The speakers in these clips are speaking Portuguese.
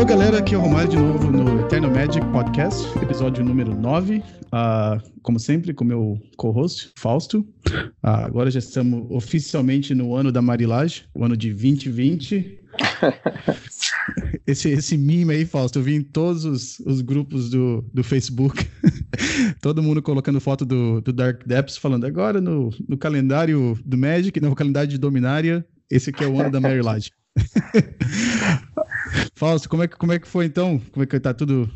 Alô, galera, aqui é o Romário de novo no Eternal Magic Podcast, episódio número 9. Uh, ah, como sempre, com meu co-host, Fausto. Uh, agora já estamos oficialmente no ano da Marilage, o ano de 2020. esse, esse meme aí, Fausto, eu vi em todos os, os grupos do, do Facebook. Todo mundo colocando foto do, do Dark Depths, falando agora no, no calendário do Magic, no calendário de Dominária, esse aqui é o ano da Marilage. Fausto, como é, que, como é que foi então? Como é que tá tudo?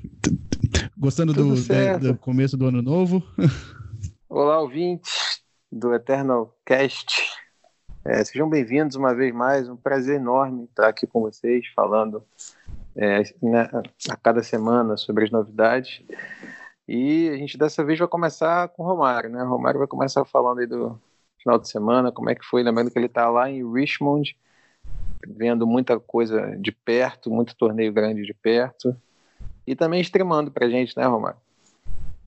Gostando tudo do, do, começo do ano novo? Olá, ouvintes do Eternal Cast. É, sejam bem-vindos uma vez mais. Um prazer enorme estar aqui com vocês, falando é, né, a cada semana sobre as novidades. E a gente dessa vez vai começar com o Romário, né? O Romário vai começar falando aí do final de semana, como é que foi, lembrando que ele está lá em Richmond, vendo muita coisa de perto, muito torneio grande de perto, e também extremando pra gente, né, Romário?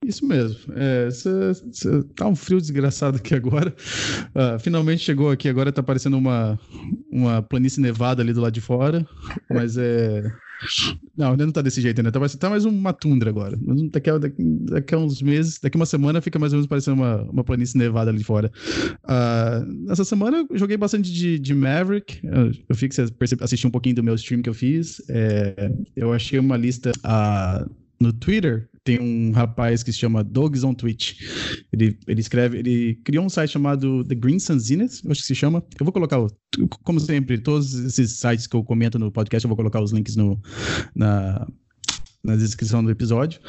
Isso mesmo. É, cê, cê, tá um frio desgraçado aqui agora. Uh, finalmente chegou aqui, agora tá parecendo uma, uma planície nevada ali do lado de fora. Mas é. Não, ainda não tá desse jeito, né? Tá, tá mais uma tundra agora. Daqui a, daqui, daqui a uns meses, daqui uma semana, fica mais ou menos parecendo uma, uma planície nevada ali fora. Uh, semana eu joguei bastante de, de Maverick. Eu, eu vi que você assistiu um pouquinho do meu stream que eu fiz. É, eu achei uma lista uh, no Twitter tem um rapaz que se chama Dogs on Twitch. Ele, ele escreve, ele criou um site chamado The Green Sun acho que se chama. Eu vou colocar, como sempre, todos esses sites que eu comento no podcast, eu vou colocar os links no, na, na descrição do episódio.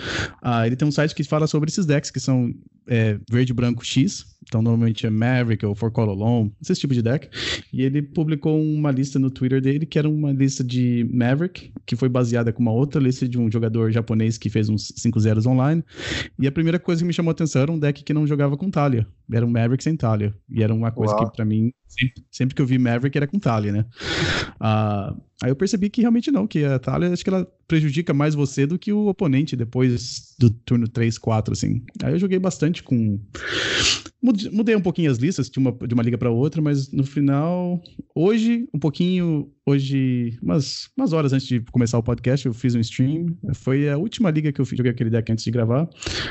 Ah, ele tem um site que fala sobre esses decks que são é, verde, branco, X. Então, normalmente é Maverick ou For Call Alone, esse tipo de deck. E ele publicou uma lista no Twitter dele que era uma lista de Maverick, que foi baseada com uma outra lista de um jogador japonês que fez uns 5 zeros online. E a primeira coisa que me chamou a atenção era um deck que não jogava com Talia. Era um Maverick sem Talia. E era uma coisa Uau. que, para mim, sempre, sempre, que eu vi Maverick era com Talia, né? Uh, aí eu percebi que realmente não, que a Talia, acho que ela prejudica mais você do que o oponente depois do turno 3, 4, assim. Aí eu joguei bastante com Mudei um pouquinho as listas de uma, de uma liga para outra, mas no final, hoje, um pouquinho, hoje, umas, umas horas antes de começar o podcast, eu fiz um stream. Foi a última liga que eu joguei aquele deck antes de gravar.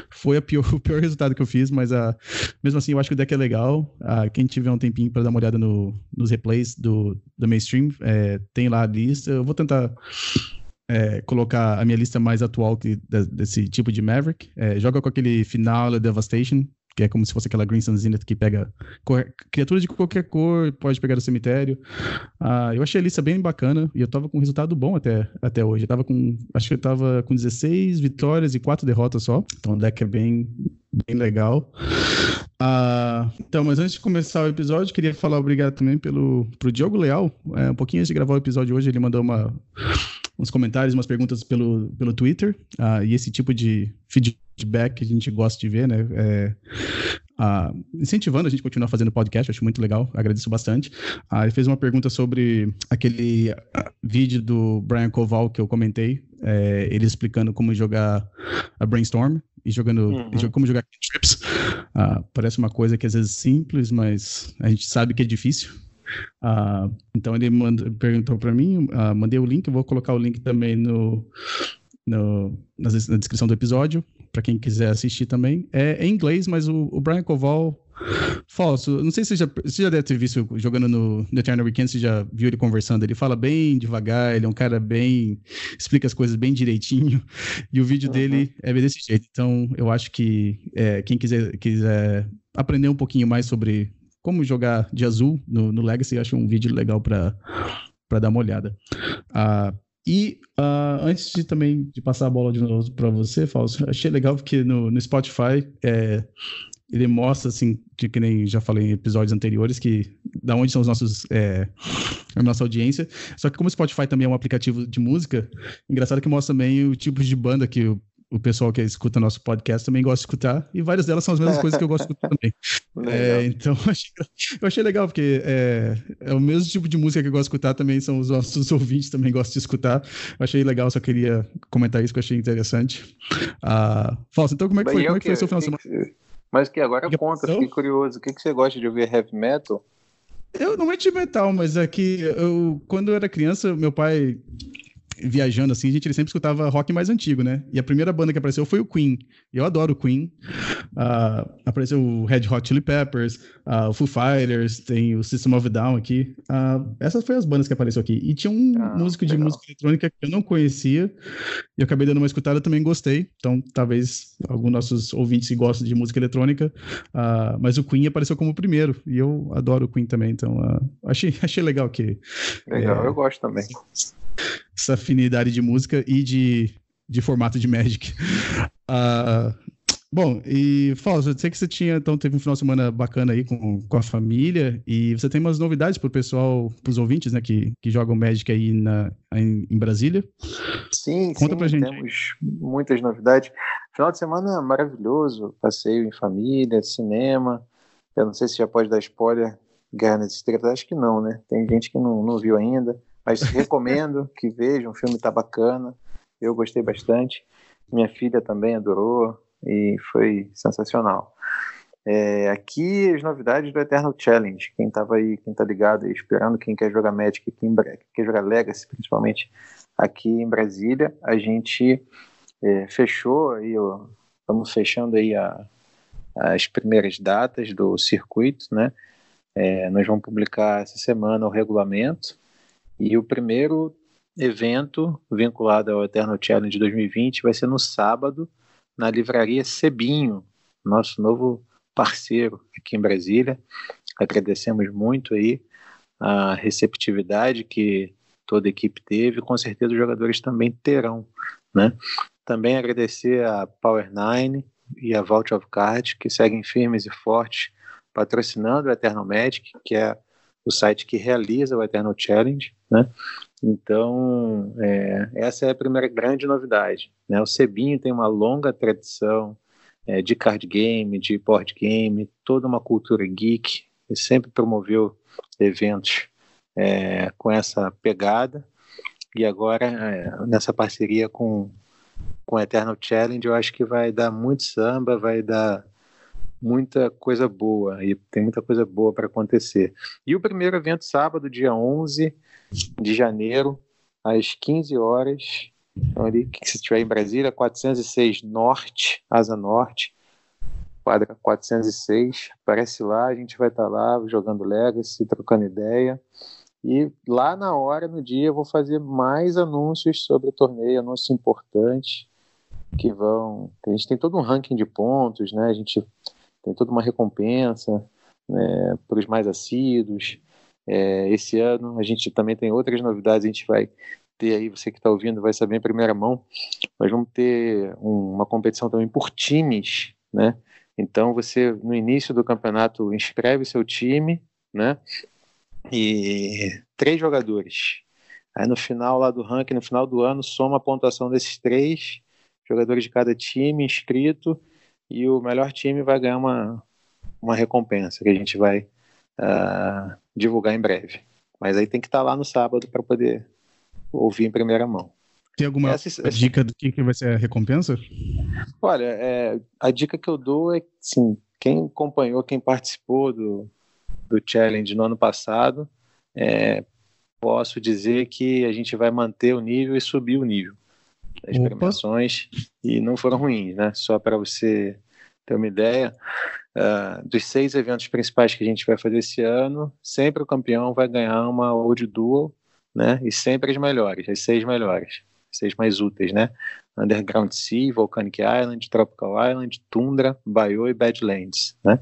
Foi a pior, o pior resultado que eu fiz, mas a, mesmo assim eu acho que o deck é legal. Ah, quem tiver um tempinho para dar uma olhada no, nos replays do, do mainstream, é, tem lá a lista. Eu vou tentar. É, colocar a minha lista mais atual que, desse tipo de Maverick. É, joga com aquele final Devastation, que é como se fosse aquela Green Sun Zenith que pega criaturas de qualquer cor, pode pegar do cemitério. Ah, eu achei a lista bem bacana e eu tava com um resultado bom até, até hoje. Eu tava com, acho que eu tava com 16 vitórias e 4 derrotas só. Então o deck é bem, bem legal. Ah, então, mas antes de começar o episódio, queria falar obrigado também pelo pro Diogo Leal. É, um pouquinho antes de gravar o episódio hoje, ele mandou uma uns comentários, umas perguntas pelo, pelo Twitter, uh, e esse tipo de feedback que a gente gosta de ver, né? É, uh, incentivando a gente a continuar fazendo podcast, acho muito legal, agradeço bastante. Uh, ele fez uma pergunta sobre aquele vídeo do Brian Koval que eu comentei, é, ele explicando como jogar a Brainstorm e jogando uhum. como jogar trips. parece uma coisa que às vezes é simples, mas a gente sabe que é difícil. Uh, então ele manda, perguntou para mim, uh, mandei o link, vou colocar o link também no, no na, na, descrição do episódio, para quem quiser assistir também. É, é em inglês, mas o, o Brian Koval Falso, não sei se você já, você já deve ter visto jogando no, no Eternal Weekend, você já viu ele conversando. Ele fala bem devagar, ele é um cara bem. explica as coisas bem direitinho. E o vídeo uhum. dele é desse jeito. Então, eu acho que é, quem quiser, quiser aprender um pouquinho mais sobre como jogar de azul no, no Legacy, acho um vídeo legal para dar uma olhada. Uh, e uh, antes de também de passar a bola de novo para você, Fausto, achei legal porque no, no Spotify é, ele mostra, assim, de que nem já falei em episódios anteriores, que da onde são os nossos, é, a nossa audiência. Só que como o Spotify também é um aplicativo de música, engraçado que mostra também o tipo de banda que o o pessoal que escuta nosso podcast também gosta de escutar, e várias delas são as mesmas coisas que eu gosto de escutar também. É, então, eu achei, eu achei, legal, porque é, é, o mesmo tipo de música que eu gosto de escutar, também são os nossos ouvintes também gostam de escutar. Eu achei legal, só queria comentar isso que eu achei interessante. Ah, Fausto, então como é que foi, como é que foi o seu final de semana? Mas que agora que conta, fiquei curioso. O que, que você gosta de ouvir heavy metal? Eu não é de metal, mas é que eu, quando eu era criança, meu pai viajando assim, a gente sempre escutava rock mais antigo, né? E a primeira banda que apareceu foi o Queen. Eu adoro o Queen. Uh, apareceu o Red Hot Chili Peppers, uh, o Foo Fighters, tem o System of a Down aqui. Uh, essas foram as bandas que apareceram aqui. E tinha um ah, músico de legal. música eletrônica que eu não conhecia e eu acabei dando uma escutada, também gostei. Então, talvez alguns nossos ouvintes que gostam de música eletrônica, mas o Queen apareceu como o primeiro e eu adoro o Queen também. Então, achei, achei legal que. Legal, é, eu gosto também essa afinidade de música e de, de formato de Magic. Uh, bom, e Fausto, eu sei que você tinha, então, teve um final de semana bacana aí com, com a família, e você tem umas novidades para o pessoal, para os ouvintes, né, que, que jogam Magic aí na, em, em Brasília. Sim, Conta sim, pra gente. temos muitas novidades. Final de semana maravilhoso, passeio em família, cinema, eu não sei se já pode dar spoiler, Guerra nas Estrelas, acho que não, né? Tem gente que não, não viu ainda. Mas recomendo que vejam, o filme tá bacana. Eu gostei bastante. Minha filha também adorou e foi sensacional. É, aqui as novidades do Eternal Challenge. Quem estava aí, quem tá ligado aí, esperando, quem quer jogar Magic, quem quer jogar Legacy, principalmente aqui em Brasília, a gente é, fechou aí, estamos fechando aí a, as primeiras datas do circuito, né? É, nós vamos publicar essa semana o regulamento e o primeiro evento vinculado ao Eternal Challenge 2020 vai ser no sábado, na livraria Sebinho, nosso novo parceiro aqui em Brasília. Agradecemos muito aí a receptividade que toda a equipe teve, com certeza os jogadores também terão, né? Também agradecer a Power Nine e a Vault of Cards, que seguem firmes e fortes patrocinando o Eternal Magic, que é o site que realiza o Eternal Challenge, né? Então, é, essa é a primeira grande novidade. Né? O Sebinho tem uma longa tradição é, de card game, de board game, toda uma cultura geek. Ele sempre promoveu eventos é, com essa pegada. E agora, é, nessa parceria com, com Eternal Challenge, eu acho que vai dar muito samba, vai dar muita coisa boa e tem muita coisa boa para acontecer. E o primeiro evento sábado, dia 11 de janeiro, às 15 horas, então ali, se estiver em Brasília, 406 Norte, Asa Norte, quadra 406, aparece lá, a gente vai estar tá lá jogando Legacy, trocando ideia. E lá na hora, no dia, eu vou fazer mais anúncios sobre o torneio, anúncios importantes que vão. A gente tem todo um ranking de pontos, né? A gente tem toda uma recompensa né, para os mais assíduos. É, esse ano a gente também tem outras novidades, a gente vai ter aí, você que está ouvindo vai saber em primeira mão, nós vamos ter um, uma competição também por times, né? Então você no início do campeonato inscreve seu time, né? E três jogadores. Aí no final lá do ranking, no final do ano, soma a pontuação desses três jogadores de cada time inscrito e o melhor time vai ganhar uma, uma recompensa que a gente vai uh, divulgar em breve. Mas aí tem que estar tá lá no sábado para poder ouvir em primeira mão. Tem alguma essa, dica do que, que vai ser a recompensa? Olha, é, a dica que eu dou é sim, quem acompanhou, quem participou do, do challenge no ano passado, é, posso dizer que a gente vai manter o nível e subir o nível das Opa. premiações e não foram ruins, né? Só para você ter uma ideia, uh, dos seis eventos principais que a gente vai fazer esse ano, sempre o campeão vai ganhar uma Old Duel, né? E sempre as melhores, as seis melhores, seis mais úteis, né? Underground Sea, Volcanic Island, Tropical Island, Tundra, Bayou e Badlands, né?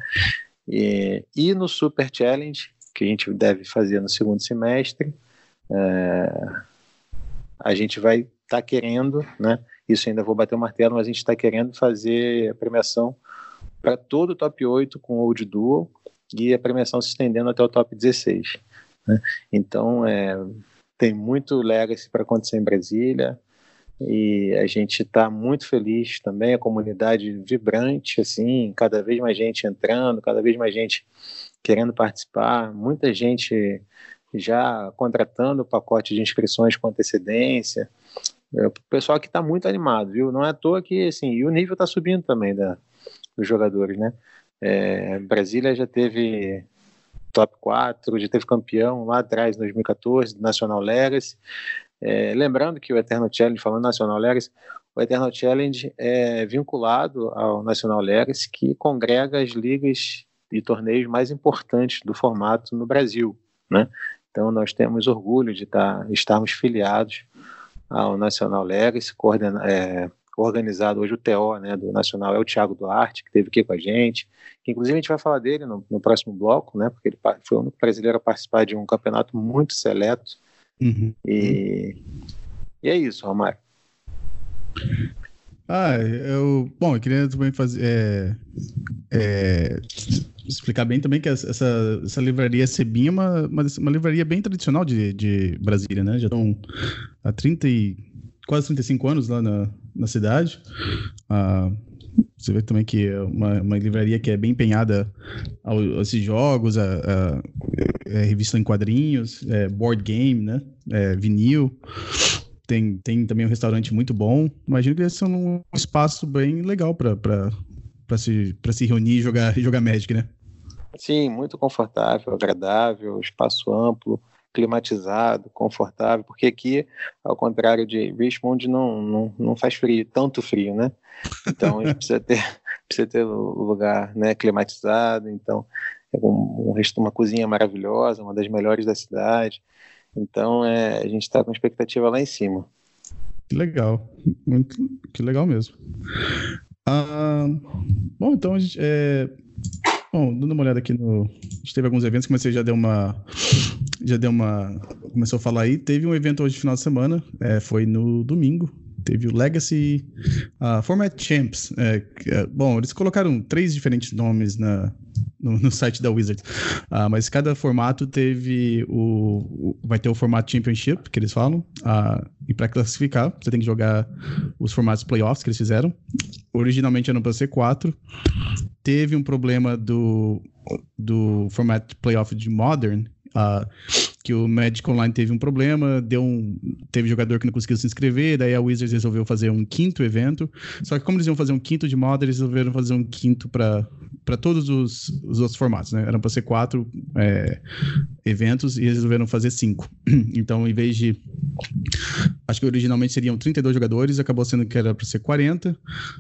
E, e no Super Challenge, que a gente deve fazer no segundo semestre, é, a gente vai está querendo, né? Isso ainda vou bater o martelo, mas a gente está querendo fazer a premiação para todo o top 8 com Old Dual e a premiação se estendendo até o top 16. Né? Então, é, tem muito legacy para acontecer em Brasília e a gente está muito feliz também, a comunidade vibrante, assim, cada vez mais gente entrando, cada vez mais gente querendo participar, muita gente já contratando o pacote de inscrições com antecedência. É, o pessoal aqui está muito animado, viu? Não é à toa que, assim, e o nível está subindo também da, dos jogadores, né? É, Brasília já teve top 4, já teve campeão lá atrás, em 2014, do Nacional Legacy. É, lembrando que o Eternal Challenge, falando National Legacy, o Eternal Challenge é vinculado ao National Legacy, que congrega as ligas e torneios mais importantes do formato no Brasil, né? Então nós temos orgulho de estar, estarmos filiados ao National Legacy, coordena, é, organizado hoje o TO né, do Nacional é o Thiago Duarte, que esteve aqui com a gente, que inclusive a gente vai falar dele no, no próximo bloco, né, porque ele foi o único brasileiro a participar de um campeonato muito seleto. Uhum. E, e é isso, Romário. Ah, eu. Bom, eu queria também fazer. É, é, explicar bem também que essa, essa livraria Sebinha é uma, uma, livraria bem tradicional de, de Brasília, né? Já estão há 30 e, quase 35 anos lá na, na cidade. Ah, você vê também que é uma, uma livraria que é bem empenhada a, a esses jogos, a, a, a, é revista em quadrinhos, é, board game, né? É, vinil. Tem, tem também um restaurante muito bom. Imagino que esse é um espaço bem legal para se, se reunir e jogar, jogar Magic, né? Sim, muito confortável, agradável, espaço amplo, climatizado, confortável, porque aqui, ao contrário de Richmond, não, não, não faz frio, tanto frio, né? Então a gente precisa ter, precisa ter lugar né, climatizado, então é um, um, uma cozinha maravilhosa, uma das melhores da cidade. Então é, a gente está com expectativa lá em cima. Que legal, muito que legal mesmo. Ah, bom, então a gente, é, bom, dando uma olhada aqui no, a gente teve alguns eventos que você já deu uma, já deu uma, começou a falar aí. Teve um evento hoje final de semana, é, foi no domingo, teve o Legacy uh, Format Champs. É, é, bom, eles colocaram três diferentes nomes na, no, no site da Wizards, uh, mas cada formato teve o, o, vai ter o formato Championship que eles falam uh, e para classificar você tem que jogar os formatos playoffs que eles fizeram. Originalmente era para ser quatro. Teve um problema do do formato playoff de Modern. Uh, que o Magic Online teve um problema, deu um, teve jogador que não conseguiu se inscrever, daí a Wizards resolveu fazer um quinto evento. Só que como eles iam fazer um quinto de Modern, eles resolveram fazer um quinto para todos os, os outros formatos, né? Eram para ser quatro é, eventos e eles resolveram fazer cinco. Então, em vez de acho que originalmente seriam 32 jogadores, acabou sendo que era para ser 40.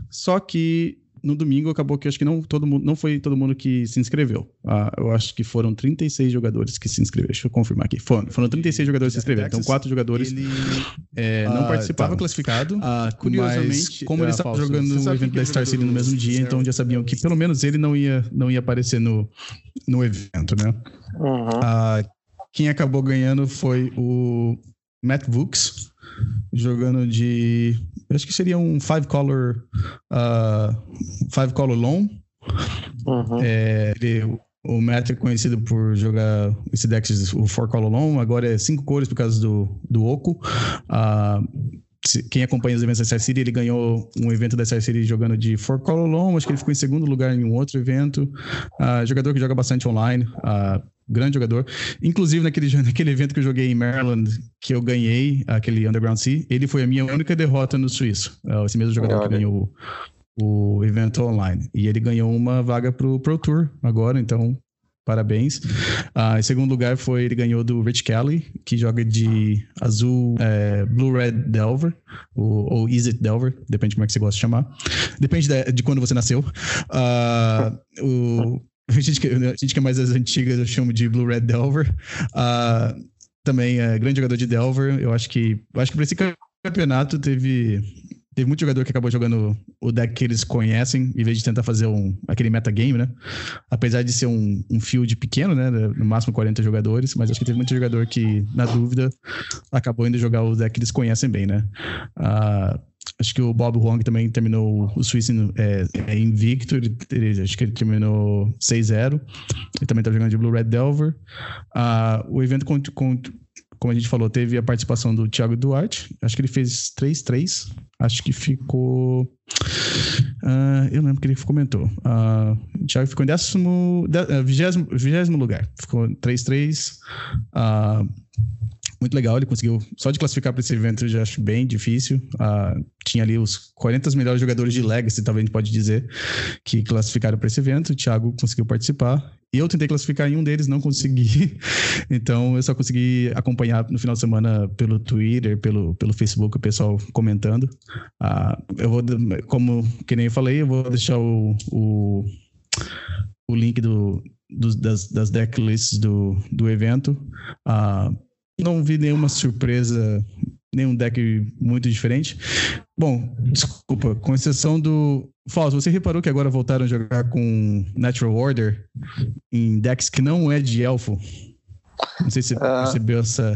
Só que no domingo acabou que acho que não todo mundo não foi todo mundo que se inscreveu. Ah, eu acho que foram 36 jogadores que se inscreveram. Deixa eu confirmar aqui. Foram, foram 36 jogadores que se inscreveram. Então, quatro jogadores ele, é, não ah, participaram. Estava classificado. Ah, curiosamente, como ele estava jogando o evento da Star City no mesmo dia, então já sabiam que pelo menos ele não ia, não ia aparecer no, no evento, né? Uhum. Ah, quem acabou ganhando foi o Matt Vooks jogando de. Acho que seria um five color. Uh, five color long. Uhum. É, ele, o Matt é conhecido por jogar esse deck, o four color long. Agora é cinco cores por causa do, do Oco. Uh, quem acompanha os eventos da Star City, ele ganhou um evento da Star City jogando de Four Color Long, acho que ele ficou em segundo lugar em um outro evento. Uh, jogador que joga bastante online. Uh, grande jogador. Inclusive, naquele, naquele evento que eu joguei em Maryland, que eu ganhei, aquele Underground Sea, ele foi a minha única derrota no Suíço. É esse mesmo jogador que ganhou o, o evento online. E ele ganhou uma vaga pro Pro Tour agora, então parabéns. Uh, em segundo lugar foi ele ganhou do Rich Kelly, que joga de azul, é, Blue Red Delver, ou, ou Is It Delver, depende de como é que você gosta de chamar. Depende de, de quando você nasceu. Uh, o a gente, que, a gente que é mais das antigas, eu chamo de Blue Red Delver. Uh, também é grande jogador de Delver. Eu acho que, eu acho que para esse campeonato teve, teve muito jogador que acabou jogando o deck que eles conhecem, em vez de tentar fazer um, aquele metagame, né? Apesar de ser um, um field pequeno, né? No máximo 40 jogadores, mas acho que teve muito jogador que, na dúvida, acabou indo jogar o deck que eles conhecem bem, né? Uh, Acho que o Bob Huang também terminou o Suíço é, é invicto. Ele, ele, acho que ele terminou 6-0. Ele também está jogando de Blue Red Delver. Uh, o evento, com, com, como a gente falou, teve a participação do Thiago Duarte. Acho que ele fez 3-3. Acho que ficou. Uh, eu lembro que ele comentou. Uh, o Thiago ficou em décimo, vigésimo, vigésimo lugar. Ficou 3-3. Uh, muito legal. Ele conseguiu, só de classificar para esse evento eu já acho bem difícil. Uh, tinha ali os 40 melhores jogadores de Legacy, talvez a gente pode dizer, que classificaram para esse evento. O Thiago conseguiu participar. E eu tentei classificar em um deles, não consegui. Então eu só consegui acompanhar no final de semana pelo Twitter, pelo, pelo Facebook, o pessoal comentando. Uh, eu vou, como que nem eu falei, eu vou deixar o, o, o link do, das, das decklists do, do evento. Uh, não vi nenhuma surpresa, nenhum deck muito diferente. Bom, desculpa, com exceção do. Fausto, você reparou que agora voltaram a jogar com Natural Order em decks que não é de elfo? Não sei se você uh, percebeu essa.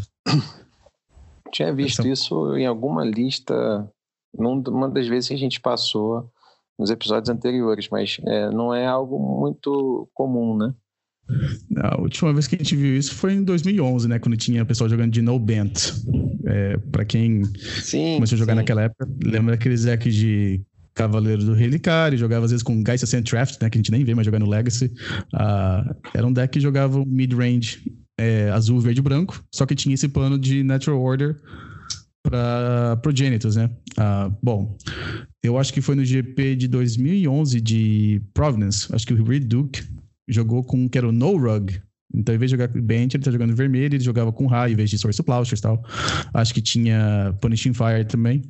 Tinha visto essa... isso em alguma lista, numa das vezes que a gente passou nos episódios anteriores, mas é, não é algo muito comum, né? A última vez que a gente viu isso foi em 2011, né? Quando tinha pessoal jogando de No Bent. É, para quem sim, começou a jogar sim. naquela época, lembra aqueles decks de Cavaleiro do Relicário, jogava às vezes com Geist Ascent Draft, né? Que a gente nem vê mais jogar no Legacy. Uh, era um deck que jogava mid-range é, azul, verde e branco, só que tinha esse plano de Natural Order para Progenitors, né? Uh, bom, eu acho que foi no GP de 2011 de Providence, acho que o Reed Duke jogou com que era o No Rug. Então, em vez de jogar com Bench, ele tá jogando vermelho, ele jogava com raio, em vez de Source Plowshares e tal. Acho que tinha Punishing Fire também.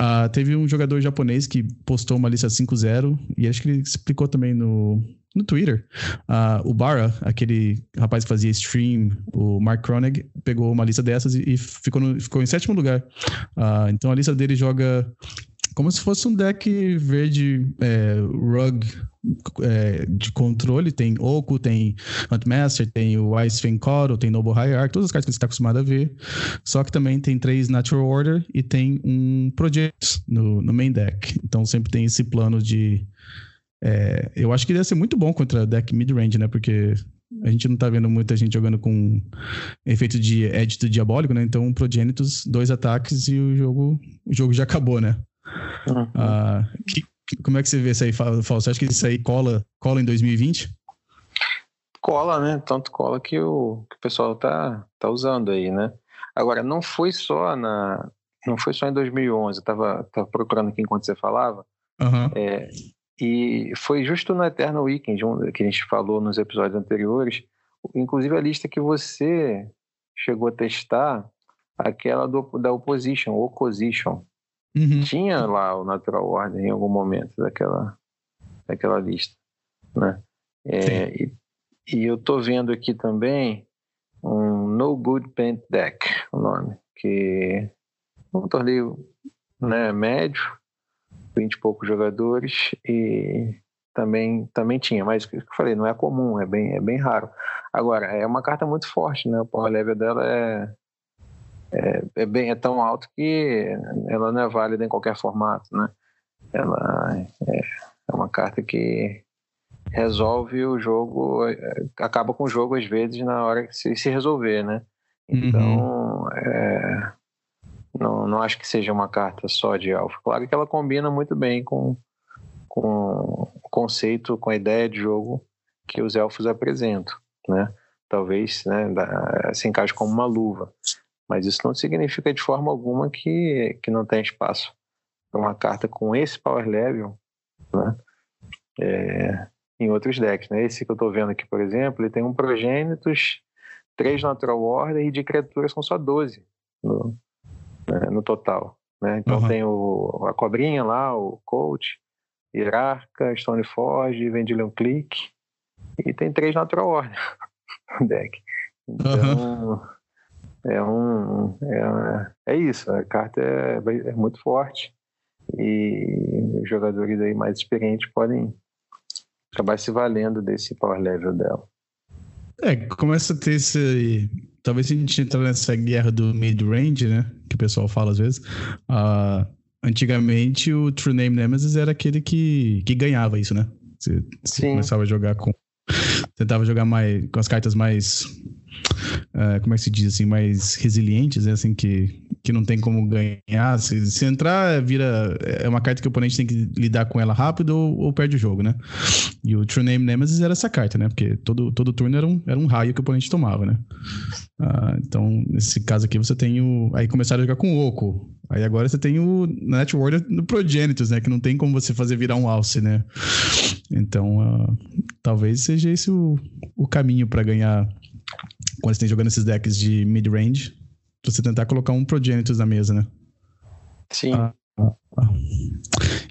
Uh, teve um jogador japonês que postou uma lista 5-0 e acho que ele explicou também no, no Twitter. Uh, o Bara, aquele rapaz que fazia stream, o Mark Kronig, pegou uma lista dessas e, e ficou, no, ficou em sétimo lugar. Uh, então a lista dele joga como se fosse um deck verde é, rug é, de controle. Tem Oku, tem Huntmaster, tem o Ice Fang Coddle, tem Noble Hierarch, todas as cartas que você está acostumado a ver. Só que também tem três Natural Order e tem um Project no, no main deck. Então sempre tem esse plano de. É, eu acho que ia ser muito bom contra deck mid-range, né? Porque a gente não tá vendo muita gente jogando com efeito de edito diabólico, né? Então, Progenitus, dois ataques e o jogo, o jogo já acabou, né? Uhum. Uh, que, como é que você vê isso aí, Fausto? Você acha que isso aí cola, cola em 2020? Cola, né? Tanto cola que o, que o pessoal tá, tá usando aí, né? Agora, não foi só na. Não foi só em 2011, eu tava, tava procurando aqui enquanto você falava. Uhum. É, e foi justo no Eternal Weekend, que a gente falou nos episódios anteriores, inclusive a lista que você chegou a testar, aquela do, da Opposition, Opposition, Uhum. Tinha lá o Natural Order em algum momento daquela, daquela lista, né? É, e, e, eu tô vendo aqui também um No Good Paint Deck, o nome, que é um torneio né, médio, 20 e poucos jogadores e também também tinha, mas o que eu falei, não é comum, é bem, é bem raro. Agora, é uma carta muito forte, né? O power level dela é é, é, bem, é tão alto que ela não é válida em qualquer formato, né? Ela é, é uma carta que resolve o jogo, é, acaba com o jogo às vezes na hora que se, se resolver, né? Então, uhum. é, não, não acho que seja uma carta só de alfa. Claro que ela combina muito bem com, com o conceito, com a ideia de jogo que os elfos apresentam, né? Talvez né, se encaixe como uma luva. Mas isso não significa de forma alguma que, que não tem espaço para uma carta com esse power level né? É, em outros decks. Né? Esse que eu estou vendo aqui, por exemplo, ele tem um Progenitus, três Natural Order e de criaturas são só 12 no, né, no total. Né? Então uhum. tem o, a cobrinha lá, o Coach, Hierarca, Stoneforge, Vendilion Click e tem três Natural Order no deck. Então, uhum é um é, é isso a carta é, é muito forte e os jogadores aí mais experientes podem acabar se valendo desse power level dela. É começa a ter esse talvez se a gente entrar nessa guerra do mid range né que o pessoal fala às vezes uh, antigamente o True Name Nemesis era aquele que, que ganhava isso né? Você, você começava a jogar com tentava jogar mais com as cartas mais uh, como é que se diz assim, mais resilientes, né? assim que que não tem como ganhar. Se, se, entrar, vira. É uma carta que o oponente tem que lidar com ela rápido ou, ou, perde o jogo, né? E o True Name Nemesis era essa carta, né? Porque todo, todo turno era um, era um raio que o oponente tomava, né? Uh, então, nesse caso aqui, você tem o. Aí começaram a jogar com o Oco. Aí agora você tem o Network no Progenitus, né? Que não tem como você fazer virar um alce, né? Então, uh, talvez seja esse o, o caminho para ganhar quando você tem jogando esses decks de mid-range você tentar colocar um Progenitus na mesa, né? Sim. Ah, ah, ah.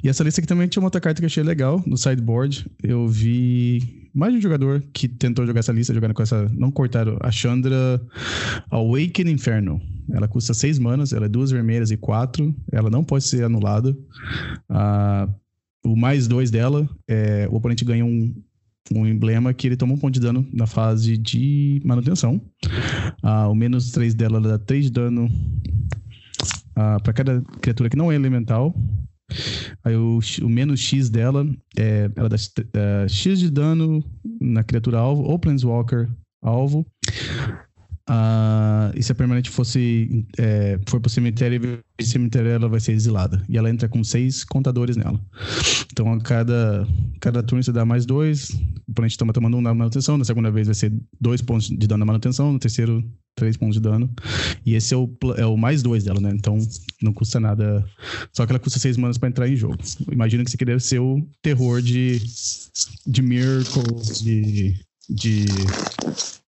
E essa lista aqui também tinha uma outra carta que eu achei legal no sideboard. Eu vi mais de um jogador que tentou jogar essa lista, jogando com essa. Não cortaram. A Chandra Awaken Inferno. Ela custa 6 manas, ela é duas vermelhas e quatro. Ela não pode ser anulada. Ah, o mais dois dela, é, o oponente ganha um, um emblema que ele toma um ponto de dano na fase de manutenção. Ah, o menos 3 dela dá 3 de dano ah, para cada criatura que não é elemental. Aí o, o menos X dela é ela dá uh, X de dano na criatura alvo ou Planeswalker alvo. Uh, e se a permanente fosse é, for pro cemitério e cemitério ela vai ser exilada. E ela entra com seis contadores nela. Então a cada, cada turno você dá mais dois. O oponente toma tomando um na manutenção. Na segunda vez vai ser dois pontos de dano na manutenção. No terceiro, três pontos de dano. E esse é o, é o mais dois dela, né? Então não custa nada. Só que ela custa seis manas para entrar em jogo. Imagina que você queria ser o terror de, de Miracle, de. de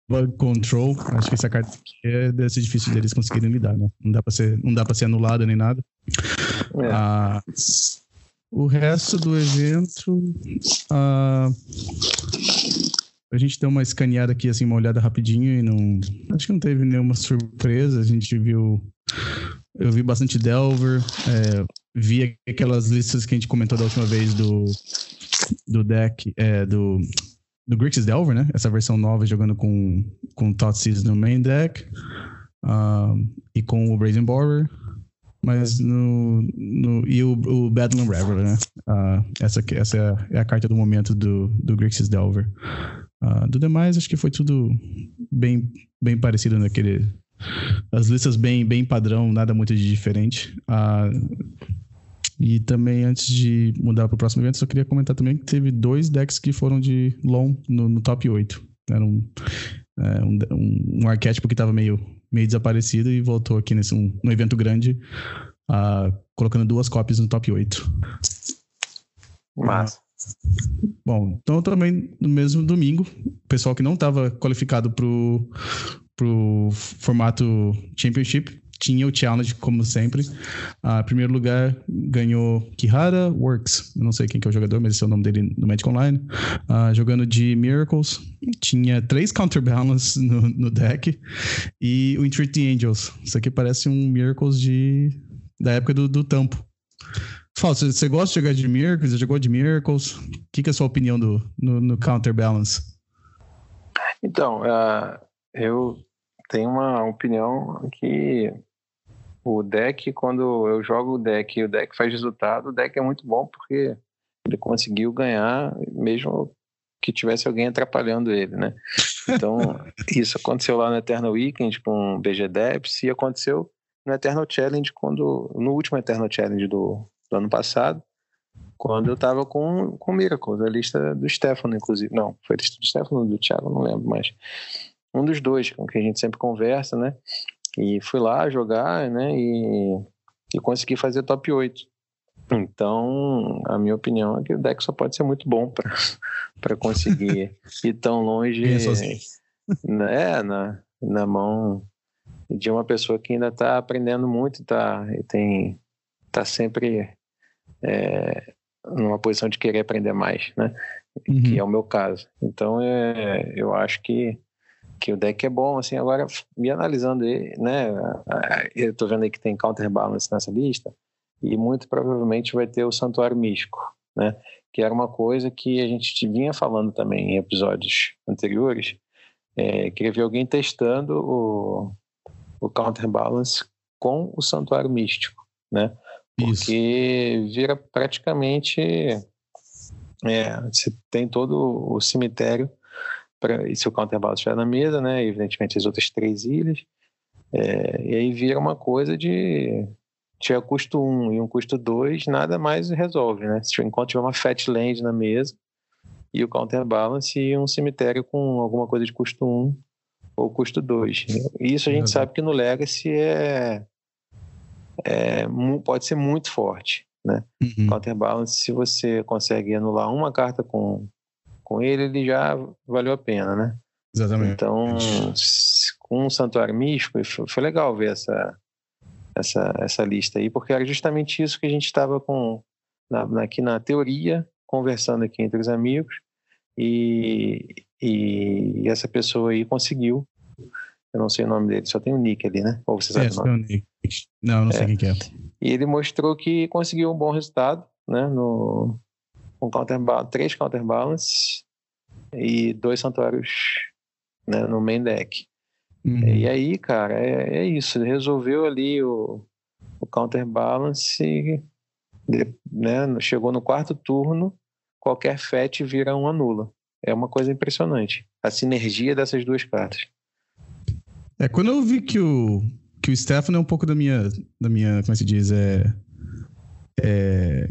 Bug Control, acho que essa carta aqui é, deve ser difícil deles conseguirem lidar, né? Não dá pra ser, não dá pra ser anulada nem nada. É. Ah, o resto do evento. Ah, a gente deu uma escaneada aqui, assim, uma olhada rapidinho e não. Acho que não teve nenhuma surpresa. A gente viu. Eu vi bastante Delver. É, vi aquelas listas que a gente comentou da última vez do, do deck, é, do do Grixis Delver, né? Essa versão nova jogando com, com Thoughtseize no main deck um, e com o Brazen Border. Mas no, no. E o, o Badland Reveler, né? Uh, essa, essa é a carta do momento do, do Grixis Delver. Uh, do demais, acho que foi tudo bem, bem parecido naquele. As listas bem, bem padrão, nada muito de diferente. Uh, e também, antes de mudar para o próximo evento, só queria comentar também que teve dois decks que foram de long no, no top 8. Era um, é, um, um, um, arquétipo que estava meio, meio desaparecido e voltou aqui nesse um, um evento grande, uh, colocando duas cópias no top 8. Massa. Bom, então também no mesmo domingo, o pessoal que não estava qualificado para o formato Championship tinha o challenge, como sempre. Uh, primeiro lugar ganhou Kihara Works. Eu não sei quem que é o jogador, mas esse é o nome dele no Magic Online. Uh, jogando de Miracles. Tinha três Counterbalance no, no deck. E o Entreat the Angels. Isso aqui parece um Miracles de, da época do, do Tampo. Você, você gosta de jogar de Miracles? Você jogou de Miracles? O que, que é a sua opinião do, no, no Counterbalance? Então, uh, eu tenho uma opinião que o deck, quando eu jogo o deck e o deck faz resultado, o deck é muito bom porque ele conseguiu ganhar mesmo que tivesse alguém atrapalhando ele, né? Então, isso aconteceu lá no Eternal Weekend com o BG Depths e aconteceu no Eternal Challenge quando no último Eternal Challenge do, do ano passado, quando eu tava com com Miracles, a lista do Stefano inclusive. Não, foi a lista do Stefano ou do Thiago, não lembro, mas um dos dois com que a gente sempre conversa, né? E fui lá jogar, né? E, e consegui fazer top 8. Então, a minha opinião é que o deck só pode ser muito bom para conseguir ir tão longe né, na, na mão de uma pessoa que ainda está aprendendo muito e, tá, e tem, tá sempre é, numa posição de querer aprender mais, né? Uhum. Que é o meu caso. Então, é, eu acho que que o deck é bom, assim, agora me analisando né, eu tô vendo aí que tem counterbalance nessa lista, e muito provavelmente vai ter o Santuário Místico, né, que era uma coisa que a gente vinha falando também em episódios anteriores, é, queria ver alguém testando o, o counterbalance com o Santuário Místico, né, porque Isso. vira praticamente, é, você tem todo o cemitério pra, e se o counterbalance estiver na mesa, né? Evidentemente as outras três ilhas. É, e aí vira uma coisa de tiver custo 1 um e um custo 2, nada mais resolve, né? Se enquanto tiver uma fat land na mesa e o counterbalance e um cemitério com alguma coisa de custo 1 um, ou custo 2. Isso a gente sabe que no Legacy é, é pode ser muito forte, né? Uhum. Counterbalance, se você consegue anular uma carta com, com ele, ele já valeu a pena, né? Exatamente. Então, com um Santuário Místico, foi legal ver essa, essa, essa lista aí, porque era justamente isso que a gente estava com na, aqui na teoria, conversando aqui entre os amigos, e, e essa pessoa aí conseguiu. Eu não sei o nome dele, só tem o Nick ali, né? Ou você sabe é, o nome? Nick. Não, não sei é. quem é. E ele mostrou que conseguiu um bom resultado, né? No, com counterbalance, três counterbalance e dois santuários né, no main deck. Uhum. E aí, cara, é, é isso. Ele resolveu ali o, o counterbalance, né? Chegou no quarto turno, qualquer FET vira uma nula. É uma coisa impressionante. A sinergia dessas duas cartas. É, quando eu vi que o, que o Stefano é um pouco da minha, da minha, como é se diz, é, é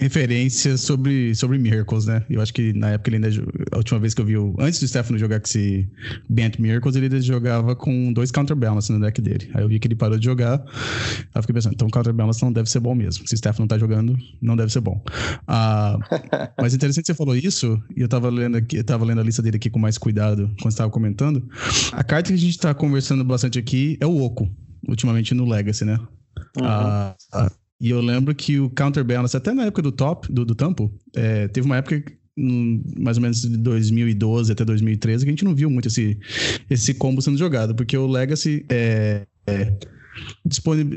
referências sobre, sobre Miracles, né? Eu acho que na época ele ainda. A última vez que eu vi o. Antes do Stefano jogar com esse Bent Miracles, ele ainda jogava com dois counterbalance no deck dele. Aí eu vi que ele parou de jogar. Aí eu fiquei pensando, então counterbalance não deve ser bom mesmo. Se o Stefano não tá jogando, não deve ser bom. Ah, mas interessante que você falou isso, e eu tava lendo aqui, eu tava lendo a lista dele aqui com mais cuidado quando você tava comentando. A carta que a gente tá conversando bastante aqui é o Oco, ultimamente no Legacy, né? Uhum. Ah, e eu lembro que o counterbalance, até na época do top, do, do Tampo, é, teve uma época mais ou menos de 2012 até 2013 que a gente não viu muito esse, esse combo sendo jogado, porque o Legacy é, é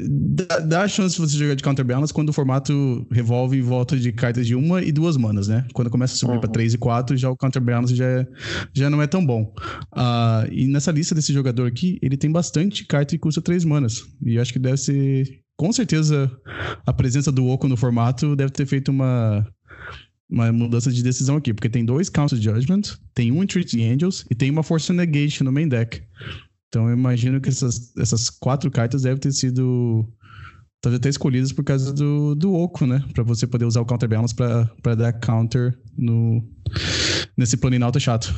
dá, dá a chance de você jogar de counterbalance quando o formato revolve em volta de cartas de uma e duas manas, né? Quando começa a subir uhum. para três e quatro, já o counterbalance já, é, já não é tão bom. Uh, e nessa lista desse jogador aqui, ele tem bastante carta que custa três manas. E acho que deve ser com certeza a presença do Oco no formato deve ter feito uma, uma mudança de decisão aqui, porque tem dois Council Judgment, tem um Entreat Angels e tem uma Force Negation no main deck. Então eu imagino que essas, essas quatro cartas devem ter sido talvez até escolhidas por causa do, do Oco, né? Pra você poder usar o Counterbalance pra dar counter no, nesse plano alto chato.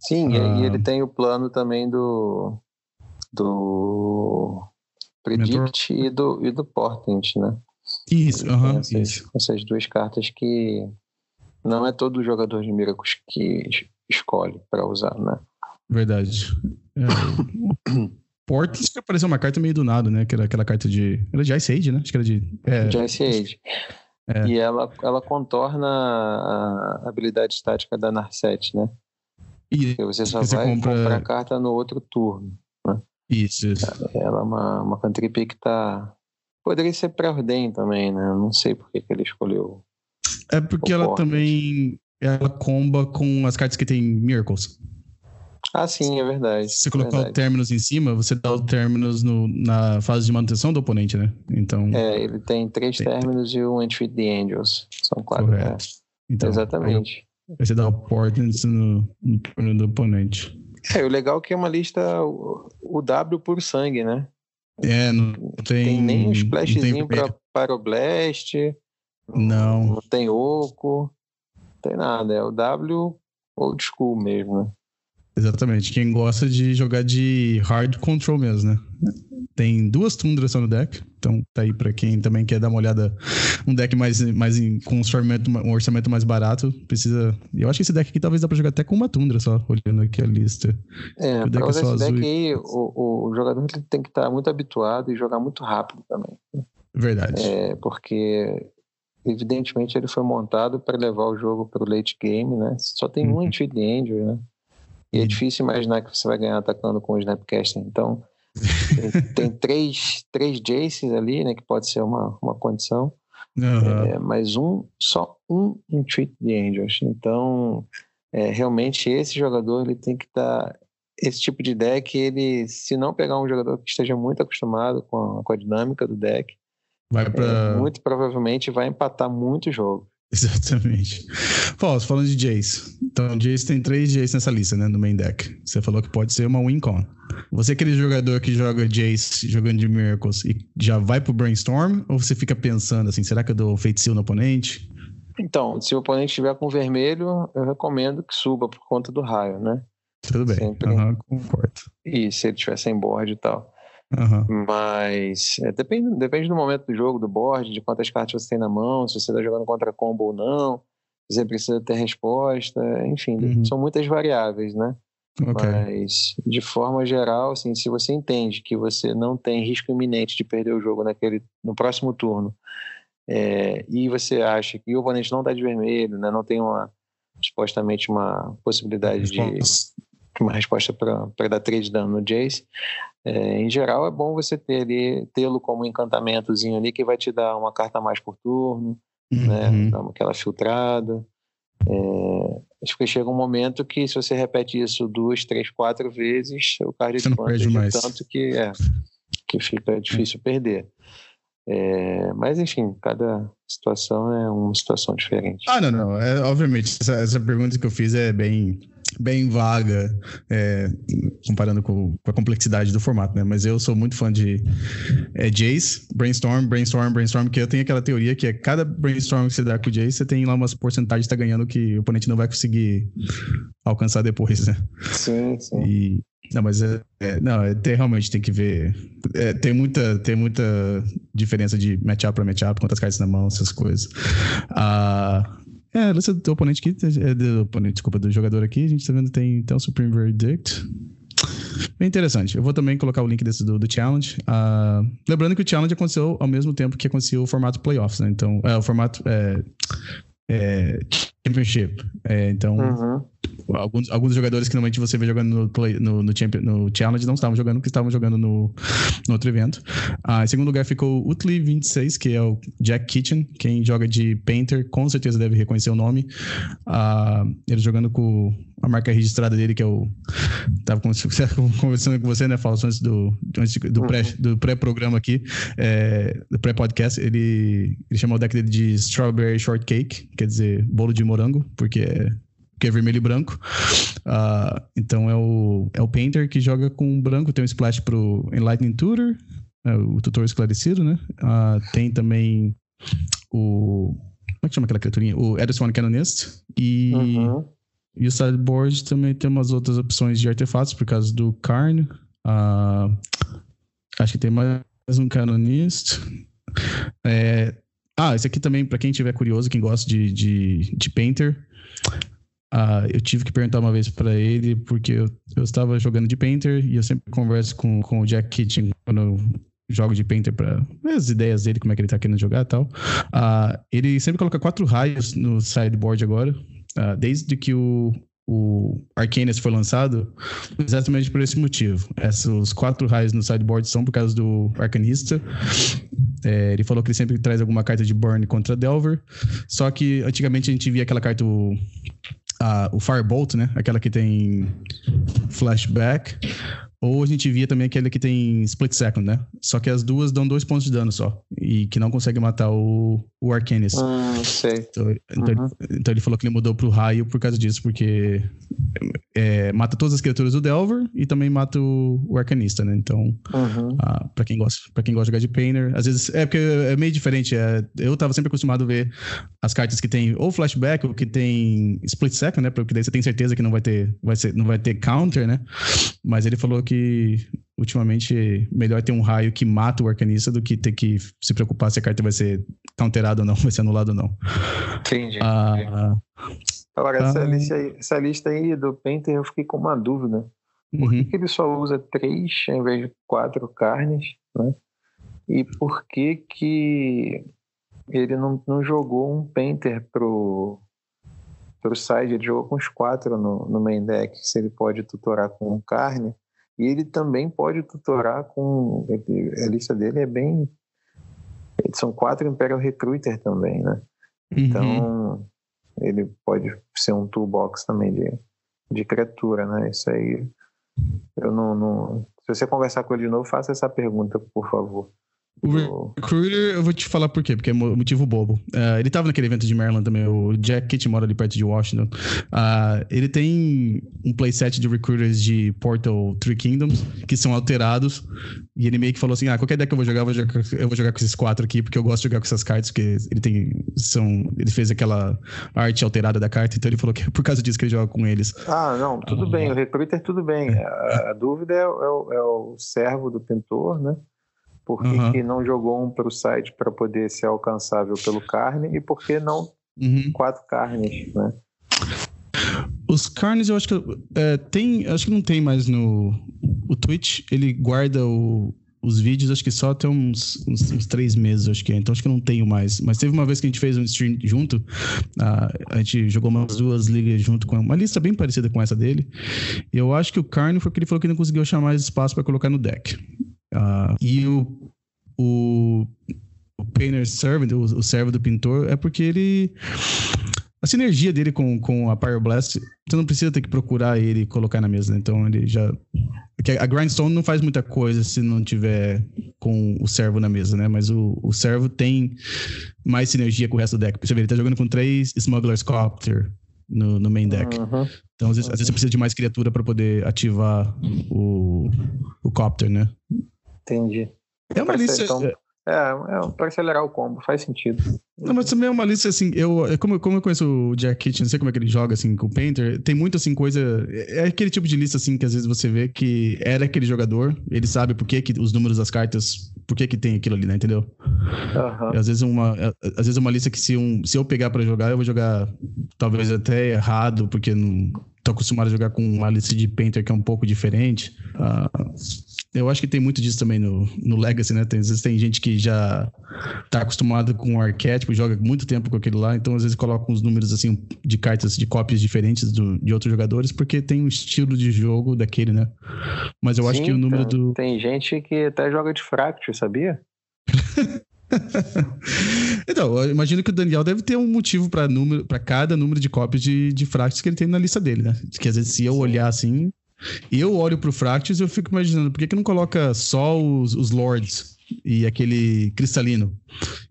Sim, ah, e ele tem o plano também do. do Predict e do, e do Portent, né? Isso, uhum, essas, isso. Essas duas cartas que não é todo jogador de Miracles que escolhe para usar, né? Verdade. É, Portent apareceu uma carta meio do nada, né? Que era aquela carta de. Era de Ice Age, né? Acho que era de. É, de Ice Age. É. E ela, ela contorna a habilidade estática da Narset, né? E Porque você só você vai compra... comprar a carta no outro turno. Isso, isso. Ela é uma, uma cantrip que tá. Poderia ser pré-ordem também, né? Não sei por que, que ele escolheu. É porque ela também. Ela comba com as cartas que tem Miracles. Ah, sim, é verdade. Se você colocar verdade. o Terminus em cima, você dá o Terminus no, na fase de manutenção do oponente, né? Então. É, ele tem três tem. Terminus e um Entry the Angels. São quatro. Correto. Então, Exatamente. Aí você dá o Portents no, no turno do oponente. É, o legal é que é uma lista o W por sangue, né? É, não tem. Tem nem um splashzinho para Pyroblast. Não. Não tem oco. Não tem nada. É o W old school mesmo, né? Exatamente. Quem gosta de jogar de hard control mesmo, né? Tem duas tundras no deck, então tá aí para quem também quer dar uma olhada. Um deck mais, mais em, com um orçamento, um orçamento mais barato, precisa. Eu acho que esse deck aqui talvez dá pra jogar até com uma tundra só, olhando aqui a lista. É, o deck é só esse azul deck aí, o, o jogador tem que estar tá muito habituado e jogar muito rápido também. Verdade. É, porque evidentemente ele foi montado para levar o jogo para o late game, né? Só tem uhum. um Intuit Angel, né? E é difícil imaginar que você vai ganhar atacando com o Snapcaster. Então, tem três, três Jaces ali, né? Que pode ser uma, uma condição. Uhum. É, mas um, só um Entreat the Angels. Então, é, realmente, esse jogador ele tem que estar. Tá, esse tipo de deck, ele, se não pegar um jogador que esteja muito acostumado com a, com a dinâmica do deck, vai pra... é, muito provavelmente vai empatar muito jogo. Exatamente. Falso, falando de Jace. Então, Jace tem três Jace nessa lista, né? No main deck. Você falou que pode ser uma win-con. Você é aquele jogador que joga Jace jogando de Miracles e já vai pro Brainstorm? Ou você fica pensando assim, será que eu dou feitiço no oponente? Então, se o oponente estiver com vermelho, eu recomendo que suba por conta do raio, né? Tudo bem. Sempre... Uhum, concordo. E se ele estiver sem board e tal. Uhum. Mas é, depende, depende do momento do jogo, do board, de quantas cartas você tem na mão, se você está jogando contra combo ou não, se você precisa ter resposta, enfim, uhum. são muitas variáveis, né? Okay. Mas, de forma geral, assim, se você entende que você não tem risco iminente de perder o jogo naquele, no próximo turno, é, e você acha que o oponente não está de vermelho, né, não tem uma supostamente uma possibilidade de uma resposta para dar 3 de dano no Jace, é, em geral é bom você ter ali, tê-lo como um encantamentozinho ali que vai te dar uma carta a mais por turno, né, uhum. né? Aquela filtrada. É, acho que chega um momento que se você repete isso duas, três, quatro vezes, o card você não perde mais. tanto que é que fica difícil perder. É, mas enfim, cada situação é uma situação diferente. Ah, não, não. É, obviamente, essa, essa pergunta que eu fiz é bem bem vaga, é, comparando com, com, a complexidade do formato, né? Mas eu sou muito fã de é, Jace, Brainstorm, Brainstorm, Brainstorm, que eu tenho aquela teoria que é cada Brainstorm que você dá com o Jace, você tem lá umas porcentagens que tá ganhando que o oponente não vai conseguir alcançar depois, né? Sim, sim. E, não, mas é, é, não, é, tem, realmente tem que ver. É, tem, muita, tem muita diferença de matchup para matchup, quantas cartas na mão, essas coisas. Ah, é, a lista do oponente aqui, é do oponente, desculpa, do jogador aqui, a gente tá vendo tem então Supreme Verdict. Bem interessante. Eu vou também colocar o link desse do, do challenge. Uh, lembrando que o challenge aconteceu ao mesmo tempo que aconteceu o formato playoffs, né? Então, é, o formato é, é, championship. É, então, uhum alguns, alguns jogadores que normalmente você vê jogando no, play, no, no, Champion, no Challenge não estavam jogando, que estavam jogando no, no outro evento. Ah, em segundo lugar ficou o Utli26, que é o Jack Kitchen. Quem joga de Painter com certeza deve reconhecer o nome. Ah, ele jogando com a marca registrada dele, que é o. Tava conversando com você, né, Fausto, antes do, do, pré, uhum. do pré-programa aqui, é, do pré-podcast. Ele, ele chamou o deck dele de Strawberry Shortcake, quer dizer, bolo de morango, porque é que é vermelho e branco. Uh, então é o, é o Painter que joga com branco, tem um splash pro Enlightening Tutor, é o tutor esclarecido, né? Uh, tem também o. Como é que chama aquela criaturinha? O Edison Canonist. E, uhum. e o sideboard também tem umas outras opções de artefatos por causa do Carn. Uh, acho que tem mais um Canonist. É, ah, esse aqui também, para quem tiver curioso, quem gosta de, de, de Painter, Uh, eu tive que perguntar uma vez para ele, porque eu, eu estava jogando de Painter e eu sempre converso com, com o Jack Kitchen quando eu jogo de Painter para ver as ideias dele, como é que ele tá querendo jogar e tal. Uh, ele sempre coloca quatro raios no sideboard agora, uh, desde que o, o Arcanist foi lançado, exatamente por esse motivo. Esses quatro raios no sideboard são por causa do Arcanista. É, ele falou que ele sempre traz alguma carta de Burn contra Delver. Só que antigamente a gente via aquela carta a, o Firebolt, né? Aquela que tem flashback. Ou a gente via também aquele que tem split second, né? Só que as duas dão dois pontos de dano só. E que não consegue matar o, o Arcanist. Ah, sei. Então, então, uhum. ele, então, ele, falou que ele mudou pro raio por causa disso, porque é, mata todas as criaturas do Delver e também mata o, o Arcanista, né? Então, uhum. ah, pra, quem gosta, pra quem gosta de jogar de Painter, às vezes. É porque é meio diferente. É, eu tava sempre acostumado a ver as cartas que tem ou flashback ou que tem split second, né? Porque daí você tem certeza que não vai ter, vai ser, não vai ter counter, né? Mas ele falou que ultimamente melhor ter um raio que mata o arcanista do que ter que se preocupar se a carta vai ser counterada ou não, vai ser anulada ou não. Entendi. Ah, Agora, ah, essa, lista aí, essa lista aí do Painter eu fiquei com uma dúvida. Por uhum. que, ele só usa três em vez de quatro carnes, né? E por que que ele não, não jogou um Painter pro, pro side? Ele jogou com os quatro no, no main deck, se ele pode tutorar com um carne. E ele também pode tutorar com. A lista dele é bem. São quatro Imperial Recruiter também, né? Uhum. Então, ele pode ser um toolbox também de, de criatura, né? Isso aí. Eu não, não. Se você conversar com ele de novo, faça essa pergunta, por favor. O Recruiter, eu vou te falar por quê, porque é motivo bobo. Uh, ele tava naquele evento de Maryland também, o Jack Kitt mora ali perto de Washington. Uh, ele tem um playset de Recruiters de Portal Three Kingdoms, que são alterados, e ele meio que falou assim, ah, qualquer deck que eu vou jogar, eu vou jogar, eu vou jogar com esses quatro aqui, porque eu gosto de jogar com essas cartas, porque ele tem, são, ele fez aquela arte alterada da carta, então ele falou que é por causa disso que ele joga com eles. Ah, não, tudo uh, bem, o Recruiter tudo bem. A, a dúvida é, é, o, é o servo do pintor, né? Por que, uhum. que não jogou um para o site para poder ser alcançável pelo carne e por que não uhum. quatro carnes, né? Os carnes eu acho que é, tem, acho que não tem mais no o Twitch. Ele guarda o, os vídeos, acho que só até uns, uns, uns, três meses, acho que é. Então acho que não tenho mais. Mas teve uma vez que a gente fez um stream junto. Uh, a gente jogou umas duas ligas junto com uma lista bem parecida com essa dele. E eu acho que o Carne foi porque ele falou que não conseguiu achar mais espaço para colocar no deck. Uh, e o, o, o Painter Servant, o, o servo do pintor, é porque ele. A sinergia dele com, com a Pyroblast, você não precisa ter que procurar ele e colocar na mesa, né? Então ele já. A Grindstone não faz muita coisa se não tiver com o servo na mesa, né? Mas o, o servo tem mais sinergia com o resto do deck. Você vê, ele tá jogando com três Smuggler's Copter no, no main deck. Uhum. Então, às vezes, às vezes, você precisa de mais criatura para poder ativar o, o Copter, né? Entendi. É uma lista. Então, é, é para acelerar o combo, faz sentido. Não, mas também é uma lista assim, eu, é como, como eu conheço o Jack Kitchen, não sei como é que ele joga assim com o Painter, tem muito assim coisa, é aquele tipo de lista assim que às vezes você vê que era aquele jogador, ele sabe por que, que os números das cartas, por que que tem aquilo ali, né, entendeu? Uhum. às vezes uma, às vezes uma lista que se, um, se eu pegar para jogar, eu vou jogar talvez até errado, porque não tô acostumado a jogar com uma lista de Painter que é um pouco diferente. Uh, eu acho que tem muito disso também no, no Legacy, né? Tem, às vezes tem gente que já tá acostumado com o arquétipo, joga muito tempo com aquele lá, então às vezes coloca uns números assim de cartas de cópias diferentes do, de outros jogadores, porque tem um estilo de jogo daquele, né? Mas eu Sim, acho que o número tem, do. Tem gente que até joga de Fracture, sabia? então, eu imagino que o Daniel deve ter um motivo para número, para cada número de cópias de, de Fractures que ele tem na lista dele, né? Que às vezes se eu olhar assim, eu olho pro Fractus e eu fico imaginando, por que, que não coloca só os, os Lords e aquele cristalino?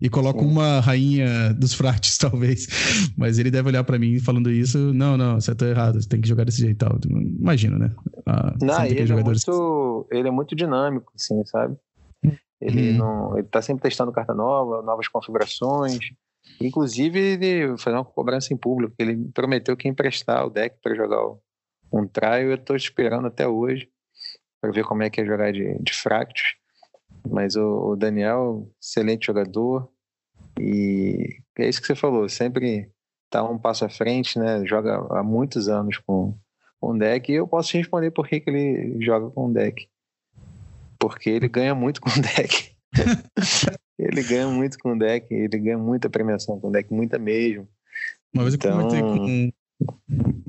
E coloca uma rainha dos Fractus, talvez. Mas ele deve olhar para mim falando isso, não, não, você tá errado, você tem que jogar desse jeito tal. Imagina, né? Ah, não, ele, jogadores... é muito, ele é muito dinâmico, assim, sabe? Ele, hum. não, ele tá sempre testando carta nova, novas configurações. Inclusive, ele fez uma cobrança em público. Ele prometeu que ia emprestar o deck para jogar o, um trial. Eu estou esperando até hoje para ver como é que é jogar de, de Fractus. Mas o, o, Daniel, excelente jogador. E é isso que você falou, sempre está um passo à frente, né? Joga há muitos anos com, com deck. E eu posso te responder por que, que ele joga com deck. Porque ele ganha muito com deck. ele ganha muito com deck, ele ganha muita premiação com deck, muita mesmo. Uma vez então... eu comentei com,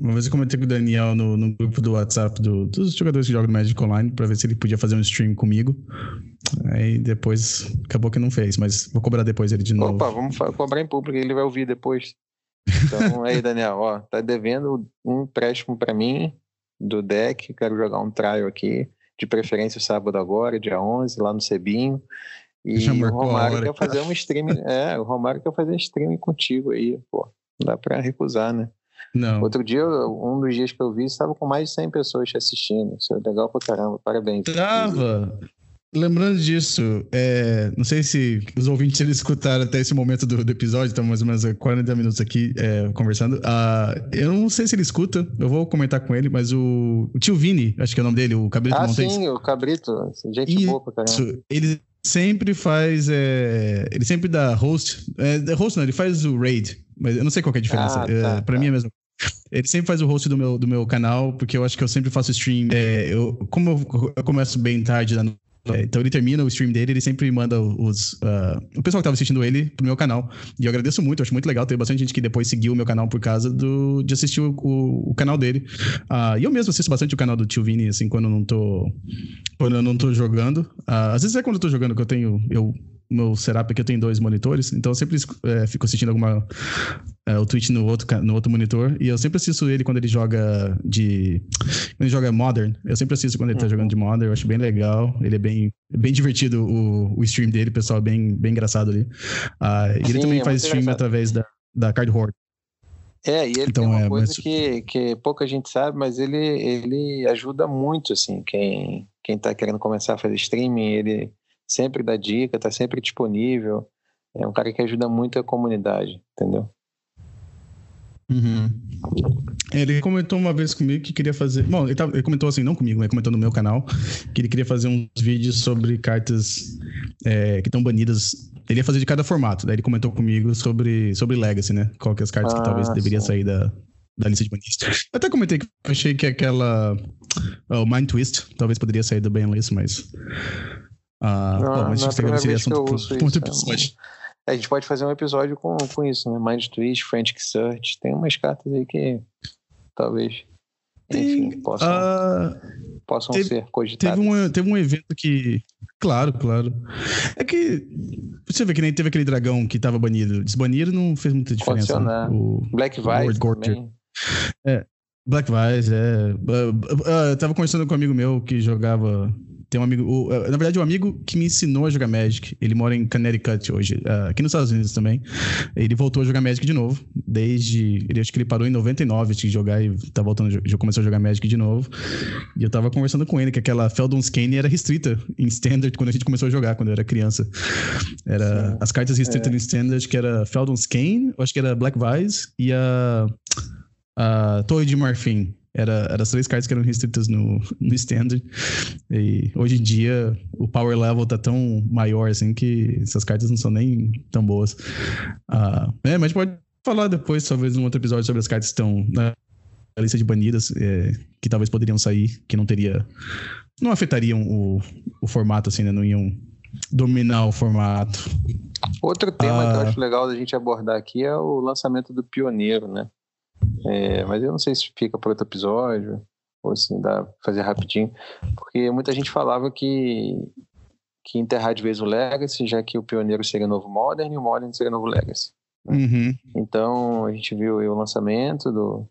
uma vez eu comentei com o Daniel no, no grupo do WhatsApp do, dos jogadores que jogam Magic Online para ver se ele podia fazer um stream comigo. Aí depois acabou que não fez, mas vou cobrar depois ele de novo. Opa, vamos cobrar em público, ele vai ouvir depois. Então, aí, Daniel, ó, tá devendo um empréstimo para mim do deck, quero jogar um trial aqui, de preferência sábado agora, dia 11, lá no Cebinho. E o Romário quer fazer um stream, é, o Romário quer fazer um stream contigo aí, pô. Não dá pra recusar, né? Não. Outro dia, um dos dias que eu vi, estava com mais de 100 pessoas te assistindo. Isso é legal pra caramba. Parabéns. Tava. Lembrando disso, é, não sei se os ouvintes eles escutaram até esse momento do, do episódio, estamos mais ou menos 40 minutos aqui é, conversando. Uh, eu não sei se ele escuta, eu vou comentar com ele, mas o, o tio Vini, acho que é o nome dele, o Cabrito ah, Montes. sim, o Cabrito, gente e boa pra caramba. Ele sempre faz, é, ele sempre dá host, é, host não, ele faz o raid, mas eu não sei qual é a diferença, ah, tá, é, pra tá. mim é a mesma ele sempre faz o host do meu, do meu canal, porque eu acho que eu sempre faço stream. É, eu, como eu, eu, começo bem tarde da noite, é, então ele termina o stream dele, ele sempre manda os. Uh, o pessoal que tava assistindo ele pro meu canal. E eu agradeço muito, acho muito legal. Tem bastante gente que depois seguiu o meu canal por causa do, de assistir o, o, o canal dele. Uh, e eu mesmo assisto bastante o canal do Tio Vini, assim, quando eu não tô. Quando eu não tô jogando. Uh, às vezes é quando eu tô jogando que eu tenho. Eu meu setup aqui eu tenho dois monitores, então eu sempre é, fico assistindo alguma é, o Twitch no outro, no outro monitor e eu sempre assisto ele quando ele joga de quando ele joga Modern. Eu sempre assisto quando ele tá uhum. jogando de Modern, eu acho bem legal. Ele é bem, bem divertido o, o stream dele, pessoal é bem, bem engraçado ali. Uh, e Sim, ele também é faz stream engraçado. através da, da Card Horde. É, e ele então, tem uma é, coisa mas... que, que pouca gente sabe, mas ele, ele ajuda muito, assim, quem, quem tá querendo começar a fazer streaming, ele sempre dá dica, tá sempre disponível. É um cara que ajuda muito a comunidade, entendeu? Uhum. Ele comentou uma vez comigo que queria fazer. Bom, ele, tava, ele comentou assim, não comigo, mas comentou no meu canal, que ele queria fazer uns vídeos sobre cartas é, que estão banidas. Ele ia fazer de cada formato. Daí ele comentou comigo sobre, sobre Legacy, né? Qual que é as cartas ah, que talvez deveria sair da, da lista de banidos. Eu até comentei que achei que aquela. O Mind Twist talvez poderia sair do banlist, mas. Ah, não, bom, mas isso seria assunto para. A gente pode fazer um episódio com, com isso, né? Mind Twist, French Search. Tem umas cartas aí que talvez tem, enfim, possam, uh, possam teve, ser cogitadas. Teve um, teve um evento que. Claro, claro. É que. Você vê que nem teve aquele dragão que tava banido. Desbanido não fez muita diferença. Né? O Black Vice. É. Black Vice, é. Uh, uh, eu tava conversando com um amigo meu que jogava tem um amigo. O, na verdade, um amigo que me ensinou a jogar Magic. Ele mora em Connecticut hoje, uh, aqui nos Estados Unidos também. Ele voltou a jogar Magic de novo. Desde. Ele acho que ele parou em 99 de jogar e tá voltando, já começou a jogar Magic de novo. E eu tava conversando com ele que aquela Feldon's Kane era restrita em Standard quando a gente começou a jogar, quando eu era criança. Era Sim. as cartas restritas é. no Standard, que era Feldon's Kane, acho que era Black Vise e a. a Torre de Marfim. Era, era as três cartas que eram restritas no, no standard. E hoje em dia o power level tá tão maior assim que essas cartas não são nem tão boas. Uh, é, mas pode falar depois, talvez, num outro episódio sobre as cartas que estão na lista de banidas, é, que talvez poderiam sair, que não teria. Não afetariam o, o formato, assim, né? Não iam dominar o formato. Outro tema que eu ah. acho legal da gente abordar aqui é o lançamento do Pioneiro, né? É, mas eu não sei se fica para outro episódio, ou se dá pra fazer rapidinho, porque muita gente falava que, que enterrar de vez o Legacy, já que o pioneiro seria novo Modern e o Modern seria novo Legacy. Né? Uhum. Então a gente viu o lançamento do.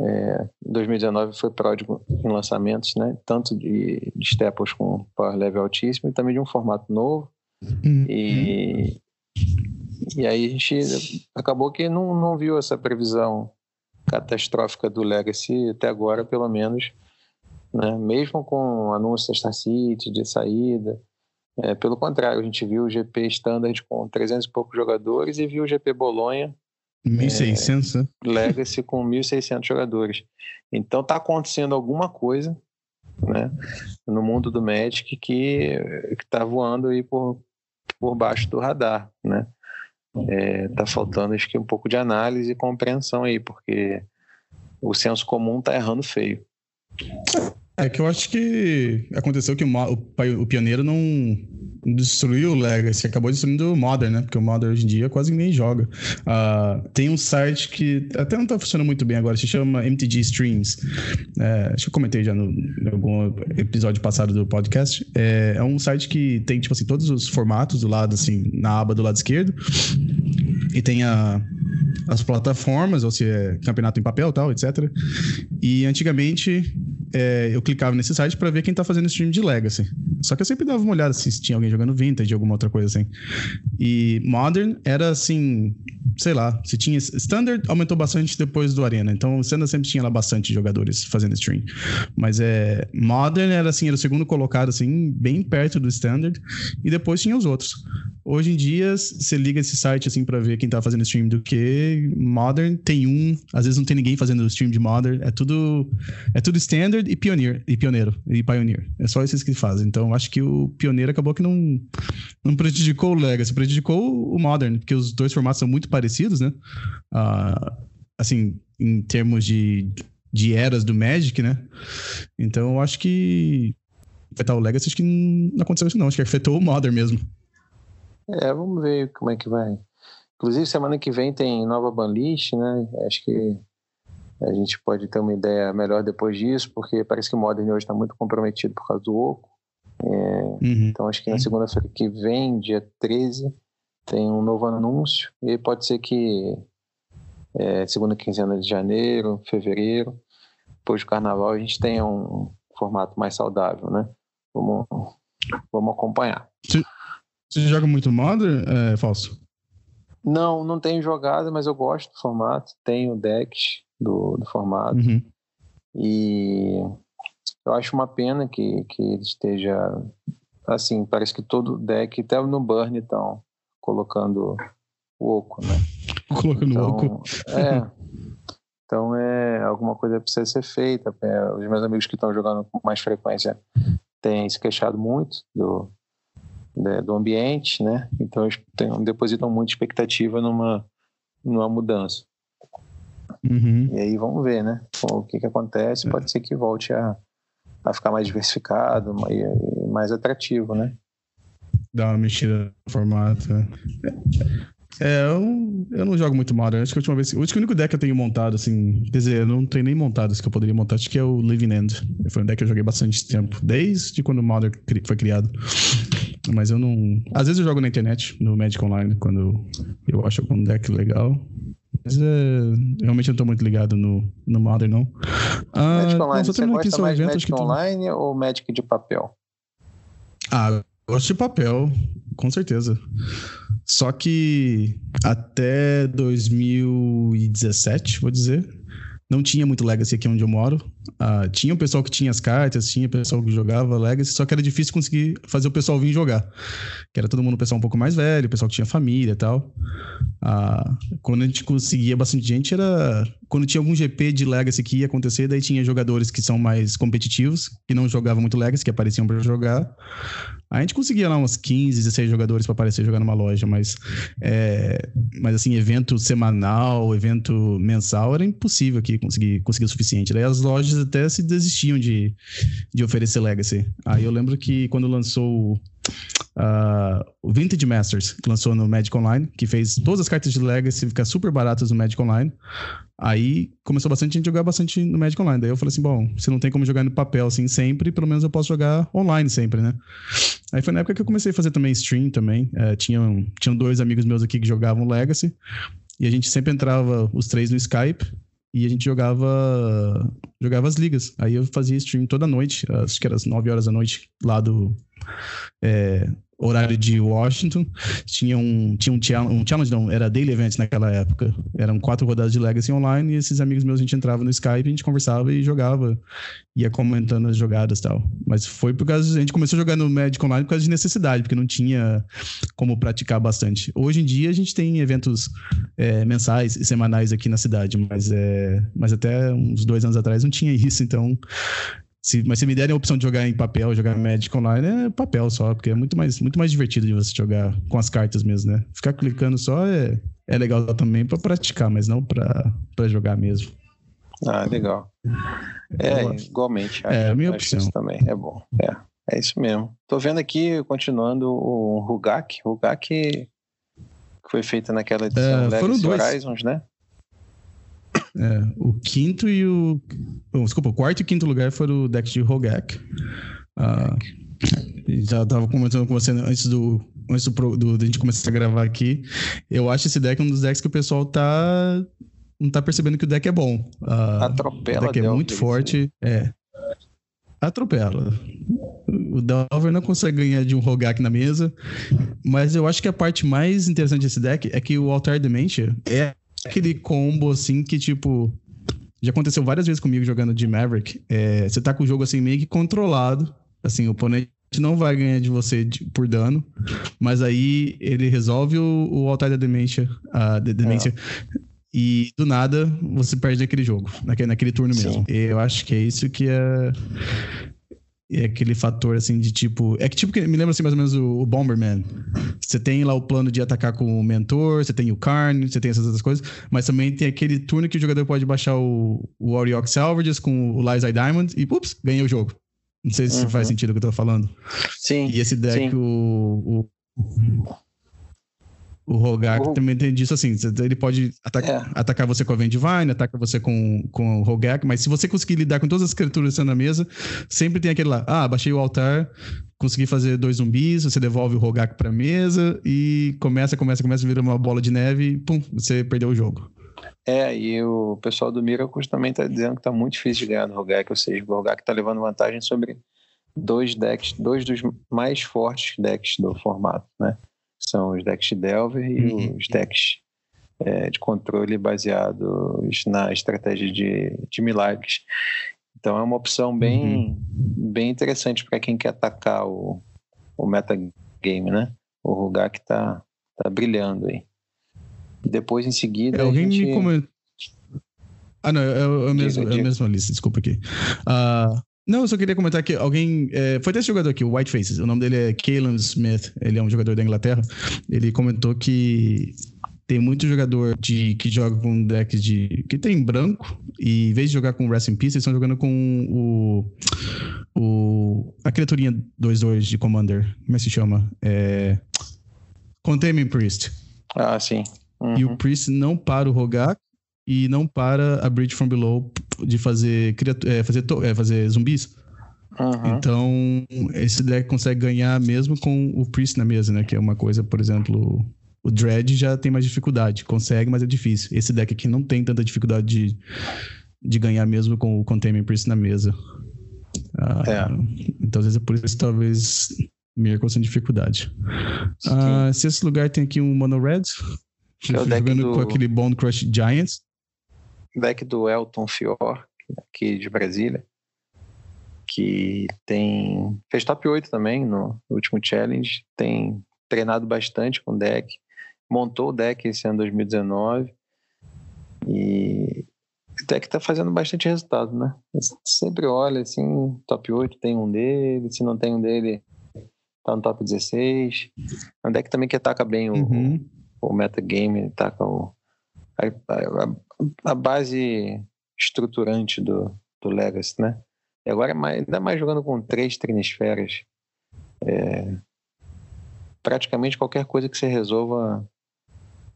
É, 2019 foi pródigo em lançamentos, né? Tanto de, de Staples com power level altíssimo e também de um formato novo. Uhum. E, e aí a gente acabou que não, não viu essa previsão catastrófica do Legacy até agora, pelo menos, né? mesmo com anúncios da Star City de saída. É, pelo contrário, a gente viu o GP Standard com 300 e poucos jogadores e viu o GP Bolonha 1.600, é, né? Legacy com 1.600 jogadores. Então está acontecendo alguma coisa né, no mundo do Magic que está voando aí por, por baixo do radar. Né? É, tá faltando acho que um pouco de análise e compreensão aí, porque o senso comum tá errando feio. É que eu acho que aconteceu que o, o, o pioneiro não destruiu o Legacy, acabou destruindo o Modern, né? Porque o Modern hoje em dia quase ninguém joga. Uh, tem um site que até não tá funcionando muito bem agora, se chama MTG Streams. É, acho que eu comentei já no, em algum episódio passado do podcast. É, é um site que tem, tipo assim, todos os formatos do lado, assim, na aba do lado esquerdo. E tem a as plataformas, ou se é campeonato em papel tal, etc. E antigamente é, eu clicava nesse site para ver quem tá fazendo stream de Legacy. Só que eu sempre dava uma olhada se tinha alguém jogando Vintage, alguma outra coisa assim. E Modern era assim, sei lá, se tinha. Standard aumentou bastante depois do Arena. Então Standard sempre tinha lá bastante jogadores fazendo stream. Mas é. Modern era assim, era o segundo colocado, assim, bem perto do Standard. E depois tinha os outros. Hoje em dia, você liga esse site assim para ver quem tá fazendo stream do que. Modern tem um, às vezes não tem ninguém fazendo stream de Modern. É tudo. É tudo Standard e Pioneer. E Pioneiro. E Pioneer. É só esses que fazem. Então acho que o Pioneiro acabou que não, não prejudicou o Legacy, prejudicou o Modern, porque os dois formatos são muito parecidos, né? Uh, assim, em termos de, de eras do Magic, né? Então eu acho que afetar o Legacy, acho que não aconteceu isso não, acho que afetou o Modern mesmo. É, vamos ver como é que vai. Inclusive, semana que vem tem nova banlist, né? Acho que a gente pode ter uma ideia melhor depois disso, porque parece que o Modern hoje está muito comprometido por causa do Oco. É, Uhum. Então acho que na segunda-feira que vem, dia 13, tem um novo anúncio. E pode ser que é, segunda quinzena de janeiro, fevereiro, depois do carnaval, a gente tenha um formato mais saudável, né? Vamos, vamos acompanhar. Você, você joga muito Modern, é, Falso? Não, não tenho jogado, mas eu gosto do formato. Tenho decks do, do formato. Uhum. E eu acho uma pena que, que ele esteja assim, parece que todo deck, até no Burn estão colocando o Oco, né? Colocando então, Oco. É. Então é alguma coisa precisa ser feita. É, os meus amigos que estão jogando com mais frequência têm se queixado muito do, né, do ambiente, né? Então eles têm, depositam muita expectativa numa, numa mudança. Uhum. E aí vamos ver, né? O que, que acontece. Pode ser que volte a, a ficar mais diversificado e mais atrativo, né? Dar uma mexida no formato. É, eu, eu não jogo muito Modern. Acho que a última vez. O único deck que eu tenho montado, assim. Quer dizer, eu não tenho nem montado esse que eu poderia montar. Acho que é o Living End. Foi um deck que eu joguei bastante tempo. Desde quando o Modern foi criado. Mas eu não. Às vezes eu jogo na internet, no Magic Online, quando eu acho algum deck legal. Mas é, realmente eu não tô muito ligado no, no Modern, não. Ah, Magic Online, você gosta mais evento, Magic Online tu... ou Magic de papel? Ah, gosto de papel, com certeza. Só que até 2017, vou dizer, não tinha muito Legacy aqui onde eu moro. Uh, tinha o pessoal que tinha as cartas, tinha o pessoal que jogava Legacy, só que era difícil conseguir fazer o pessoal vir jogar. Que era todo mundo, o pessoal um pouco mais velho, o pessoal que tinha família e tal. Uh, quando a gente conseguia bastante gente, era quando tinha algum GP de Legacy que ia acontecer, daí tinha jogadores que são mais competitivos, que não jogavam muito Legacy, que apareciam para jogar. A gente conseguia lá uns 15, 16 jogadores para aparecer jogar numa loja, mas, é, mas assim, evento semanal, evento mensal, era impossível aqui conseguir, conseguir o suficiente. Daí as lojas até se desistiam de, de oferecer Legacy. Aí eu lembro que quando lançou Uh, o Vintage Masters, que lançou no Magic Online, que fez todas as cartas de Legacy ficar super baratas no Magic Online. Aí começou bastante gente a jogar bastante no Magic Online. Daí eu falei assim: bom, se não tem como jogar no papel assim sempre, pelo menos eu posso jogar online sempre, né? Aí foi na época que eu comecei a fazer também stream também. Uh, tinham, tinham dois amigos meus aqui que jogavam Legacy. E a gente sempre entrava os três no Skype e a gente jogava jogava as ligas. Aí eu fazia stream toda noite, acho que era às 9 horas da noite, lá do é, horário de Washington. Tinha um, tinha um, challenge, um challenge, não, era daily event naquela época. Eram quatro rodadas de Legacy online e esses amigos meus a gente entrava no Skype, a gente conversava e jogava, ia comentando as jogadas e tal. Mas foi por causa, a gente começou a jogar no Magic Online por causa de necessidade, porque não tinha como praticar bastante. Hoje em dia a gente tem eventos é, mensais e semanais aqui na cidade, mas, é, mas até uns dois anos atrás não tinha isso, então se, mas se me derem a opção de jogar em papel, jogar Magic Online, é papel só, porque é muito mais, muito mais divertido de você jogar com as cartas mesmo, né? Ficar clicando só é, é legal também para praticar, mas não para jogar mesmo. Ah, legal. É, igualmente. Acho, é a minha opção. Isso também é bom. É, é isso mesmo. Tô vendo aqui, continuando, o Rugak. Rugak foi feito naquela edição é, foram dois. Horizons, né? É, o quinto e o. Oh, desculpa, o quarto e quinto lugar foram o deck de Rogak. Ah, já tava comentando com você antes do. Antes do, do, do, a gente começar a gravar aqui. Eu acho esse deck um dos decks que o pessoal tá. Não tá percebendo que o deck é bom. Ah, Atropela. O deck é muito forte. É. Atropela. O Delver não consegue ganhar de um Rogak na mesa. Mas eu acho que a parte mais interessante desse deck é que o Altar Dementia é aquele combo assim que, tipo. Já aconteceu várias vezes comigo jogando de Maverick. É, você tá com o jogo assim meio que controlado. Assim, o oponente não vai ganhar de você de, por dano. Mas aí ele resolve o, o altar da demência. A de, demência. É. E do nada você perde aquele jogo, naquele, naquele turno mesmo. Sim. Eu acho que é isso que é é aquele fator assim de tipo. É que tipo que me lembra assim mais ou menos o, o, Bomberman. Você tem lá o plano de atacar com o mentor, você tem o Karn, você tem essas outras coisas, mas também tem aquele turno que o jogador pode baixar o, o Oriok Salvages com o Liza Diamond e ups, ganha o jogo. Não sei se uhum. faz sentido o que eu tô falando. Sim. E esse deck, sim. o, o o Rogak uhum. também tem disso assim, ele pode ataca, é. atacar você com a Vendivine, ataca você com, com o Rogak, mas se você conseguir lidar com todas as criaturas na mesa, sempre tem aquele lá, ah, baixei o altar conseguir fazer dois zumbis, você devolve o Rogak pra mesa e começa, começa, começa, vira uma bola de neve e pum, você perdeu o jogo. É, e o pessoal do Miracles também tá dizendo que tá muito difícil de ganhar no Rogak, ou seja, o Rogak tá levando vantagem sobre dois decks, dois dos mais fortes decks do formato, né? São os decks de Delver e uhum. os decks é, de controle baseados na estratégia de, de milagres. Então é uma opção bem, uhum. bem interessante para quem quer atacar o, o metagame, né? O Rugak tá, tá brilhando aí. Depois, em seguida. É, alguém gente... me comentou. Ah, não, é, é, é, mesmo, diga, é a mesma lista, desculpa aqui. Uh, não, eu só queria comentar que alguém. É, foi desse jogador aqui, o White Faces. O nome dele é Kalen Smith. Ele é um jogador da Inglaterra. Ele comentou que tem muito jogador de, que joga com deck de. que tem branco. E em vez de jogar com Rest in Peace, eles estão jogando com o. o a criaturinha 2-2 de Commander. Como é que se chama? É. Containment Priest. Ah, sim. Uhum. E o Priest não para o Rogak e não para a Bridge from Below de fazer, é, fazer, é, fazer zumbis. Uhum. Então, esse deck consegue ganhar mesmo com o Priest na mesa, né? Que é uma coisa, por exemplo, o Dread já tem mais dificuldade. Consegue, mas é difícil. Esse deck aqui não tem tanta dificuldade de, de ganhar mesmo com o Containment Priest na mesa. Ah, é. Então, às vezes é por isso talvez Miracle sem dificuldade. Ah, se esse lugar tem aqui um Mono Red, é o deck jogando do... com aquele Bone Crush Giants deck do Elton Fior, aqui de Brasília, que tem fez top 8 também no último challenge, tem treinado bastante com o deck, montou o deck esse ano 2019 e o deck tá fazendo bastante resultado, né? sempre olha assim, top 8 tem um dele, se não tem um dele, tá no top 16. É um deck também que ataca bem o, uhum. o metagame, ataca o, a, a, a base estruturante do, do Legacy, né? E agora, é ainda mais jogando com três trinisferas, é, praticamente qualquer coisa que você resolva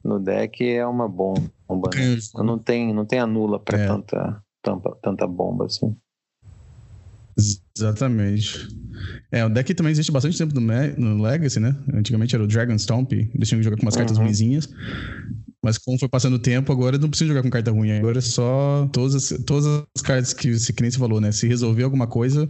no deck é uma bomba. Né? Não tem, não tem anula para é. tanta, tanta, tanta bomba assim. Exatamente. É, o deck também existe bastante tempo no, no Legacy, né? Antigamente era o Dragon Stomp, eles tinham que jogar com umas uhum. cartas ruinzinhas. Mas como foi passando o tempo, agora não precisa jogar com carta ruim. Agora é só todas as, todas as cartas que que nem você falou, né? Se resolver alguma coisa,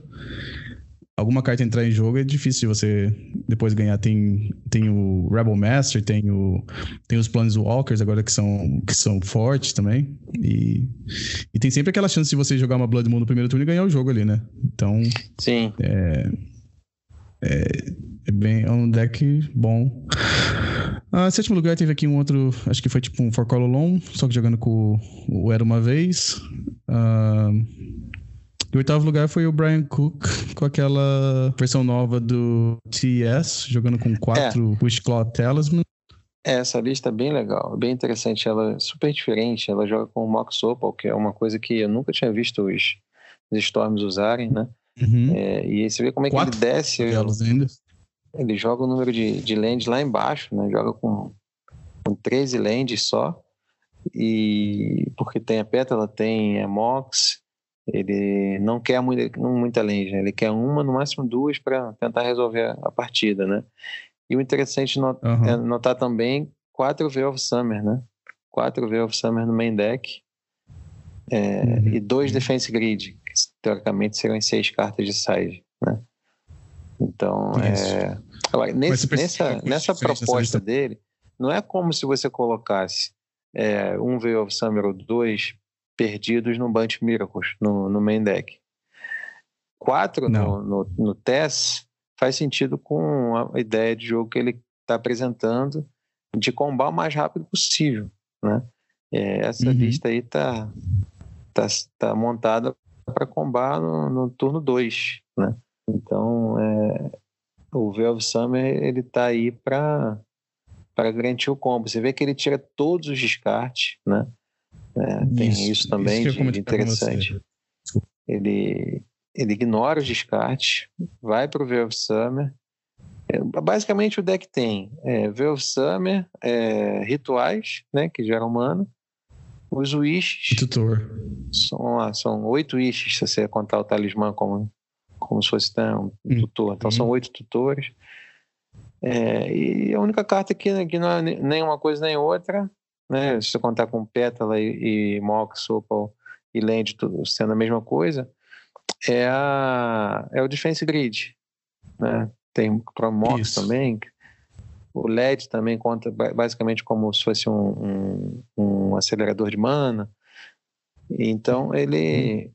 alguma carta entrar em jogo, é difícil de você depois ganhar. Tem, tem o Rebel Master, tem, o, tem os Planeswalkers agora que são, que são fortes também. E, e tem sempre aquela chance de você jogar uma Blood Moon no primeiro turno e ganhar o jogo ali, né? Então. Sim. É, é, é bem, é um deck bom. Ah, sétimo lugar teve aqui um outro, acho que foi tipo um For Cololon, só que jogando com o Era uma vez. Ah, e o oitavo lugar foi o Brian Cook com aquela versão nova do TS, jogando com quatro é. Wishclaw Talisman. É, essa lista é bem legal, bem interessante. Ela é super diferente. Ela joga com o Mox Opal, que é uma coisa que eu nunca tinha visto os, os Storms usarem, né? Uhum. É, e você vê como é que Quatro ele desce. Ainda. Ele joga o número de, de lands lá embaixo, né? Joga com, com 13 lands só. E porque tem a pétala, tem a Mox. Ele não quer muita, muita land, né? ele quer uma, no máximo duas, para tentar resolver a partida, né? E o interessante not, uhum. é notar também quatro V of Summer, né? Quatro V of Summer no main deck. É, uhum. E dois Defense Grid, que teoricamente seriam seis cartas de side, né? Então, é, nesse, nessa, nessa proposta dele, não é como se você colocasse é, um Veil of Summer ou dois perdidos no Bunch Miracles, no, no main deck. Quatro no, no, no TES faz sentido com a ideia de jogo que ele está apresentando de combar o mais rápido possível, né? É, essa uhum. lista aí tá, tá, tá montada para combar no, no turno 2, né? Então, é, o Velvet Summer ele tá aí para para garantir o combo. Você vê que ele tira todos os descartes, né? É, tem isso, isso também isso de interessante. Ele ele ignora os descartes, vai para o Velvet Summer. É, basicamente o deck tem é, Velvet Summer, é, rituais, né, que geram mana, os wishes. Tutor. São, são oito wishes, se você contar o talismã como como se fosse né, um hum. tutor. Então são uhum. oito tutores. É, e a única carta que, que não é nem uma coisa nem outra, né? Se você contar com Pétala e, e Mox, Opal e Land sendo a mesma coisa, é, a, é o Defense Grid. Né? Tem para Mox também. O LED também conta basicamente como se fosse um, um, um acelerador de mana. Então ele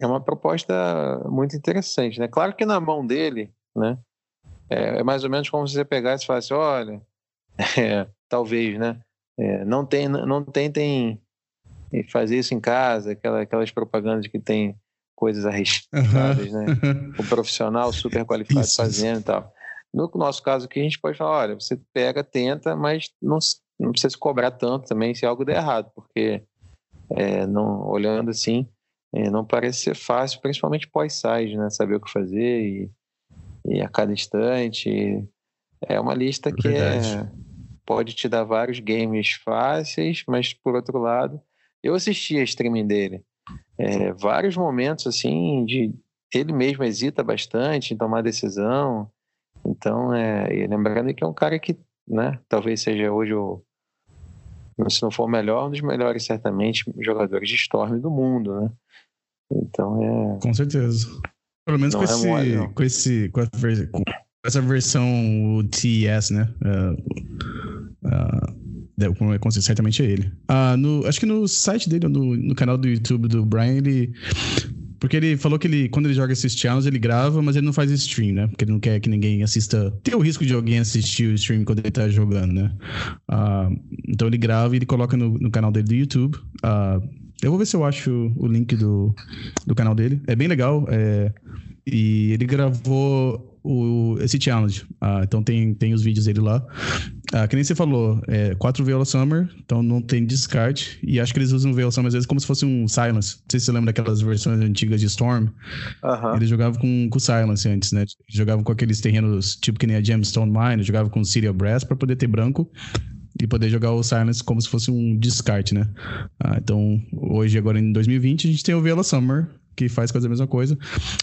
é uma proposta muito interessante, né? Claro que na mão dele, né? É, é mais ou menos como se você pegasse e falasse, olha, é, talvez, né? É, não, tem, não tentem fazer isso em casa, aquela, aquelas propagandas que tem coisas arriscadas, uhum. né? O profissional super qualificado isso. fazendo e tal. No nosso caso aqui, a gente pode falar, olha, você pega, tenta, mas não, não precisa se cobrar tanto também se algo der errado, porque é, não, olhando assim, é, não parece ser fácil, principalmente pós-size, né? Saber o que fazer e, e a cada instante. É uma lista que é, pode te dar vários games fáceis, mas por outro lado, eu assisti a streaming dele. É, vários momentos assim de ele mesmo hesita bastante em tomar decisão. Então, é, lembrando que é um cara que, né, talvez seja hoje o se não for o melhor, um dos melhores, certamente, jogadores de Storm do mundo, né? Então é. Com certeza. Pelo menos com, é esse, mole, com, esse, com, com, essa versão o TES, né? Uh, uh, certamente é ele. Uh, no, acho que no site dele, no, no canal do YouTube do Brian, ele. Porque ele falou que ele, quando ele joga esses channels, ele grava, mas ele não faz stream, né? Porque ele não quer que ninguém assista. Tem o risco de alguém assistir o stream quando ele tá jogando, né? Uh, então ele grava e ele coloca no, no canal dele do YouTube. Uh, eu vou ver se eu acho o link do, do canal dele. É bem legal. É, e ele gravou o, esse challenge. Ah, então tem, tem os vídeos dele lá. Ah, que nem você falou, é 4 Viola Summer, então não tem descarte. E acho que eles usam o Viola Summer às vezes como se fosse um Silence. Não sei se você lembra daquelas versões antigas de Storm. Eles jogavam com, com Silence antes, né? Jogavam com aqueles terrenos tipo que nem a Gemstone Mine, jogavam com Syria Brass para poder ter branco e poder jogar o Silence como se fosse um descarte, né? Ah, então, hoje, agora em 2020, a gente tem o Vela Summer, que faz quase a mesma coisa.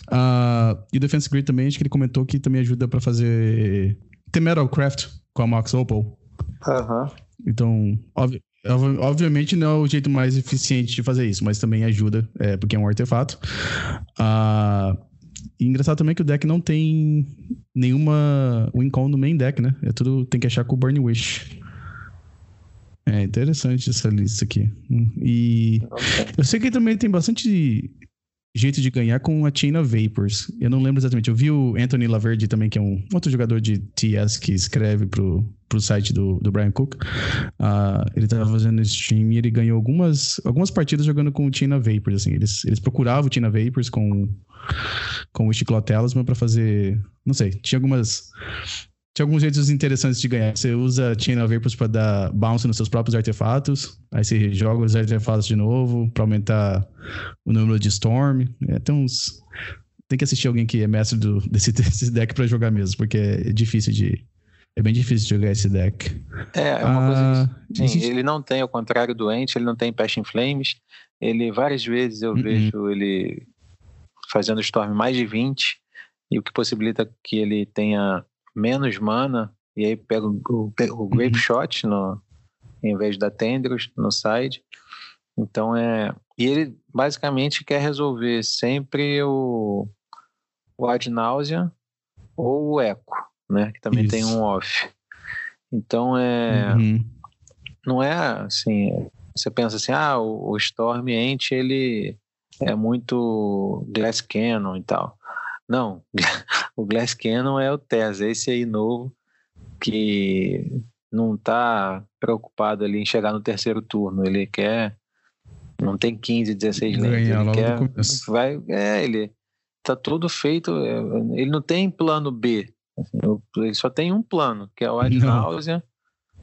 Ah, e o Defense Grid também, acho que ele comentou que também ajuda para fazer The Metalcraft com a Max Opal. Uhum. Então, obvi obviamente não é o jeito mais eficiente de fazer isso, mas também ajuda, é, porque é um artefato. Ah, e engraçado também que o deck não tem nenhuma win-con no main deck, né? É tudo tem que achar com o Burn Wish. É interessante essa lista aqui. E eu sei que também tem bastante jeito de ganhar com a China Vapors. Eu não lembro exatamente. Eu vi o Anthony Laverde também, que é um outro jogador de TS que escreve pro, pro site do, do Brian Cook. Uh, ele tava fazendo stream e ele ganhou algumas, algumas partidas jogando com o China Vapors. Assim. Eles, eles procuravam o China Vapors com, com o Chiclotelas, mas pra fazer. Não sei, tinha algumas tinha alguns jeitos interessantes de ganhar. Você usa Chain of Vapors para dar bounce nos seus próprios artefatos. Aí você joga os artefatos de novo para aumentar o número de Storm. É, tem uns. Tem que assistir alguém que é mestre do, desse, desse deck para jogar mesmo, porque é difícil de. É bem difícil de jogar esse deck. É, é uma ah, coisa. Sim, gente... ele não tem, ao contrário do Ent, ele não tem Passion Flames. Ele, várias vezes eu uh -uh. vejo ele fazendo Storm mais de 20, e o que possibilita que ele tenha menos mana, e aí pega o, o, o Grape uhum. Shot no, em vez da Tendrils no side. Então é. E ele basicamente quer resolver sempre o, o Ad Nausea ou o Echo, né? Que também Isso. tem um off. Então é. Uhum. Não é assim. Você pensa assim, ah, o, o Storm Ent ele é muito Glass Cannon e tal. Não, o Glass Cannon é o Tess, esse aí novo que não está preocupado ali em chegar no terceiro turno, ele quer não tem 15, 16 lanes, ele quer vai, é, ele tá tudo feito, é, ele não tem plano B, assim, ele só tem um plano, que é o Ad Náusea,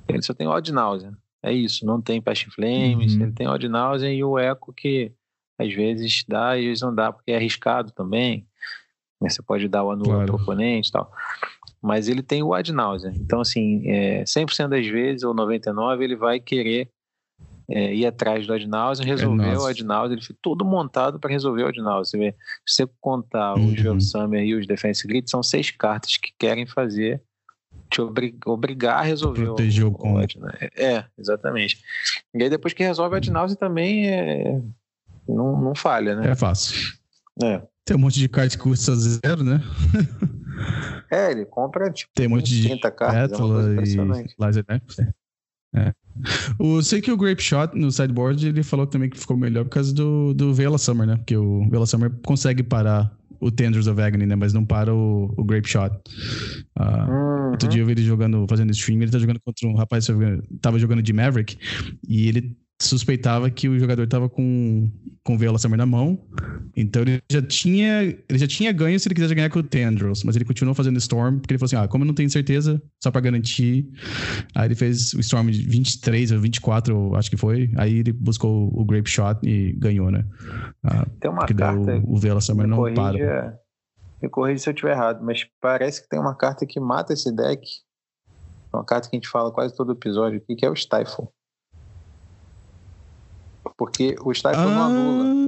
ele só tem o Ad Náusea, é isso, não tem Passion Flames, uhum. ele tem o Ad Náusea e o Echo que às vezes dá e às vezes não dá porque é arriscado também, né? Você pode dar o anula claro. oponente e tal. Mas ele tem o ad nausea. Então, assim, é, 100% das vezes, ou 99%, ele vai querer é, ir atrás do Adnausen, resolveu o Adnausen, ele foi todo montado para resolver o Adnausen. Se você contar uhum. os Joel Summer e os Defense Grid, são seis cartas que querem fazer te obrig, obrigar a resolver Proteger o, o, o É, exatamente. E aí depois que resolve o Adnausen também é, não, não falha, né? É fácil. É. Tem um monte de cartas que custa zero, né? é, ele compra tipo Tem um monte de 30 cartas, Pétala é e Laser é. O, sei que o Grape Shot no sideboard ele falou também que ficou melhor por causa do, do Vela Summer, né? Porque o Vela Summer consegue parar o Tenders of Agony, né? Mas não para o, o Grape Shot. Uh, uhum. Outro dia eu vi ele jogando, fazendo stream, ele tá jogando contra um rapaz que tava jogando de Maverick e ele suspeitava que o jogador estava com, com o Viola Summer na mão. Então ele já tinha ele já tinha ganho se ele quisesse ganhar com o Tendrils, mas ele continuou fazendo Storm, porque ele falou assim: ah, como eu não tenho certeza, só para garantir. Aí ele fez o Storm de 23 ou 24, acho que foi. Aí ele buscou o Grape Shot e ganhou, né? Ah, tem uma carta. O, o Viola Summer não corrija, para. Me corrija se eu estiver errado, mas parece que tem uma carta que mata esse deck. Uma carta que a gente fala quase todo episódio aqui, que é o Stifle. Porque o Stifle ah. não anula.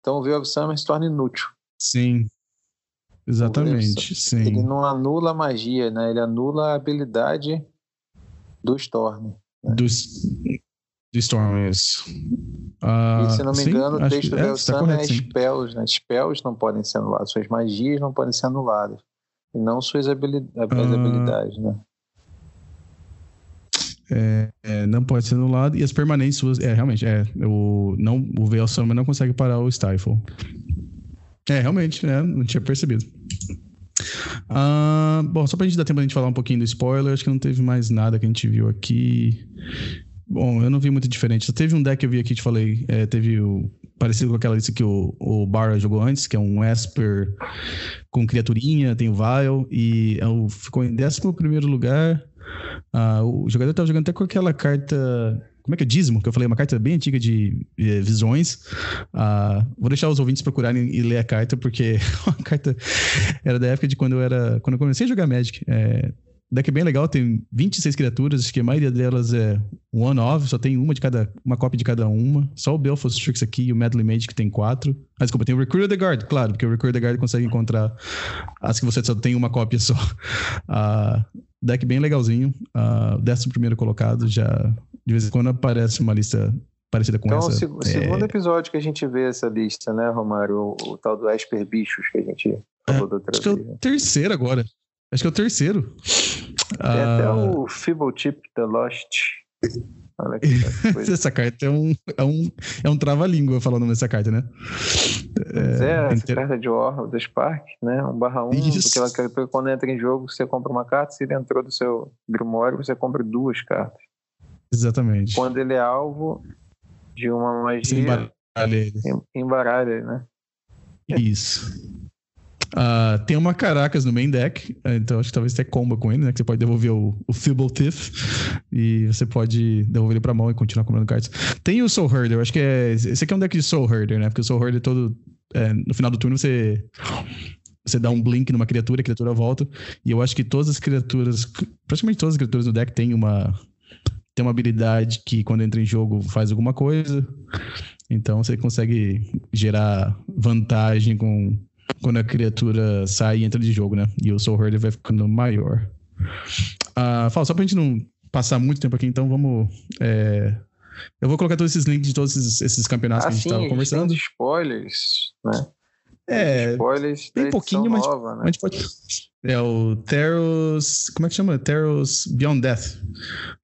Então o Veil of Summer se torna inútil. Sim. Exatamente, sim. Ele não anula a magia, né? Ele anula a habilidade do Storm. Né? Do, do Storm, isso. Uh, e se não me sim, engano, o texto do tá Summer correto, é spells, né? Spells não podem ser anulados, suas magias não podem ser anuladas. E não suas habilidades, uh, habilidades né? É, é, não pode ser anulado. E as permanentes suas. É, realmente, é. O, não, o Veil Summer não consegue parar o Stifle. É, realmente, né? Não tinha percebido. Ah, bom, só pra gente dar tempo a gente falar um pouquinho do spoiler, acho que não teve mais nada que a gente viu aqui. Bom, eu não vi muito diferente. Só teve um deck que eu vi aqui, te falei. É, teve o. Parecido com aquela lista que o, o Barra jogou antes, que é um Esper com criaturinha, tem o Vile, e é ficou em 11 lugar. Uh, o jogador estava jogando até com aquela carta. Como é que é? Dízimo, que eu falei, uma carta bem antiga de, de visões. Uh, vou deixar os ouvintes procurarem e ler a carta, porque a carta era da época de quando eu era. Quando eu comecei a jogar Magic. É, deck bem legal, tem 26 criaturas, acho que a maioria delas é one-off, só tem uma de cada, uma cópia de cada uma. Só o Belfast Strix aqui e o Medley Mage que tem quatro. Ah, desculpa, tem o Recruit the Guard, claro, porque o Recruit the Guard consegue encontrar as que você só tem uma cópia só. Uh, deck bem legalzinho. Uh, décimo primeiro colocado, já de vez em quando aparece uma lista parecida com então, essa. Então, o é... segundo episódio que a gente vê essa lista, né, Romário? O, o tal do Esper Bichos que a gente falou é, da outra acho vez. que é o terceiro agora. Acho que é o terceiro. Tem uh... até o Feeble Chip The Lost. Olha que essa carta é um, é um, é um trava-língua falando nessa carta, né? É, é essa inter... carta de War do Spark, né? Um barra um, porque ela criatura quando entra em jogo, você compra uma carta, se ele entrou do seu Grimório, você compra duas cartas. Exatamente. Quando ele é alvo de uma magia. Você embaralha ele. Embaralha ele, né? Isso. Uh, tem uma Caracas no main deck, então acho que talvez tenha comba com ele, né? Que você pode devolver o, o Tiff e você pode devolver ele pra mão e continuar comprando cartas. Tem o Soul Herder, acho que é. Esse aqui é um deck de Soul Herder, né? Porque o Soul Herder todo. É, no final do turno você. Você dá um blink numa criatura, a criatura volta. E eu acho que todas as criaturas. Praticamente todas as criaturas no deck tem uma. Tem uma habilidade que quando entra em jogo faz alguma coisa. Então você consegue gerar vantagem com quando a criatura sai e entra de jogo, né? E o Soul Herder vai ficando maior. Uh, fala, só pra gente não passar muito tempo aqui, então vamos. É... Eu vou colocar todos esses links de todos esses, esses campeonatos ah, que a gente estava conversando. Tem spoilers, né? É, spoilers tem pouquinho, mas nova, né? a gente pode. É o Teros. Como é que chama? Teros Beyond Death.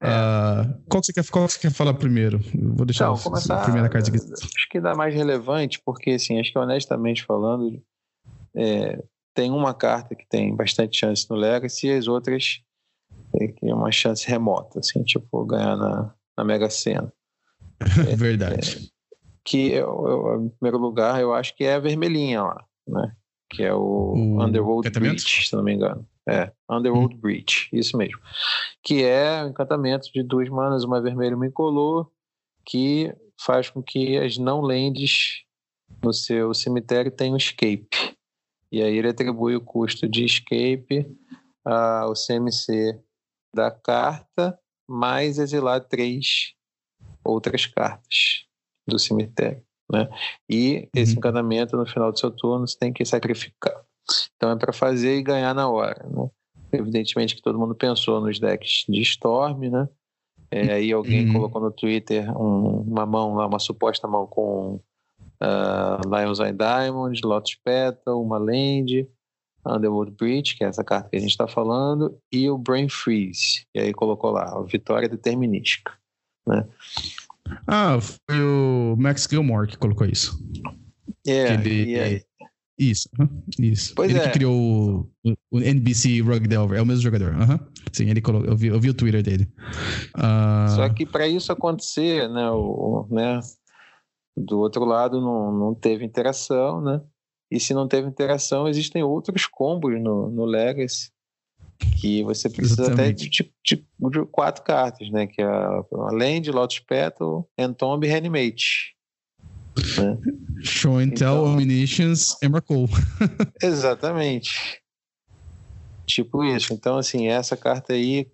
É. Uh, qual, que você quer, qual que você quer falar primeiro? Eu vou deixar Não, começar, a primeira carta aqui. Acho que dá mais relevante, porque, assim, acho que honestamente falando, é, tem uma carta que tem bastante chance no Legacy e as outras tem é uma chance remota, assim, tipo ganhar na, na Mega Sena. É, Verdade. É, que, eu, eu, em primeiro lugar, eu acho que é a vermelhinha lá, né? Que é o, o Underworld Breach, se não me engano. É, Underworld hum. Breach, isso mesmo. Que é um encantamento de duas manas, uma vermelha e uma incolor, que faz com que as não lands no seu cemitério tenham escape. E aí ele atribui o custo de escape ao CMC da carta, mais exilar três outras cartas do cemitério. Né? E esse uhum. encantamento, no final do seu turno, você tem que sacrificar. Então é para fazer e ganhar na hora. Né? Evidentemente que todo mundo pensou nos decks de Storm, né? É, aí alguém uhum. colocou no Twitter um, uma mão lá, uma suposta mão com uh, Lions Eye Diamond, Lotus Petal, uma Land, Underworld Breach, que é essa carta que a gente está falando, e o Brain Freeze. E aí colocou lá, a vitória determinística. Né? Ah, foi o Max Gilmore que colocou isso. É, ele? Isso, isso. Pois ele é. que criou o, o, NBC Rug Delver, é o mesmo jogador. Uhum. Sim, ele colocou, eu vi, eu vi o Twitter dele. Uh... Só que para isso acontecer, né, o, né, do outro lado não, não teve interação, né? E se não teve interação, existem outros combos no, no Legacy que você precisa Exatamente. até de, de, de, quatro cartas, né? Que é além de Lotus Petal, Entomb e Reanimate. Né? Show and Tell, então, Omniscience, Emrakul. exatamente. Tipo isso. Então, assim, essa carta aí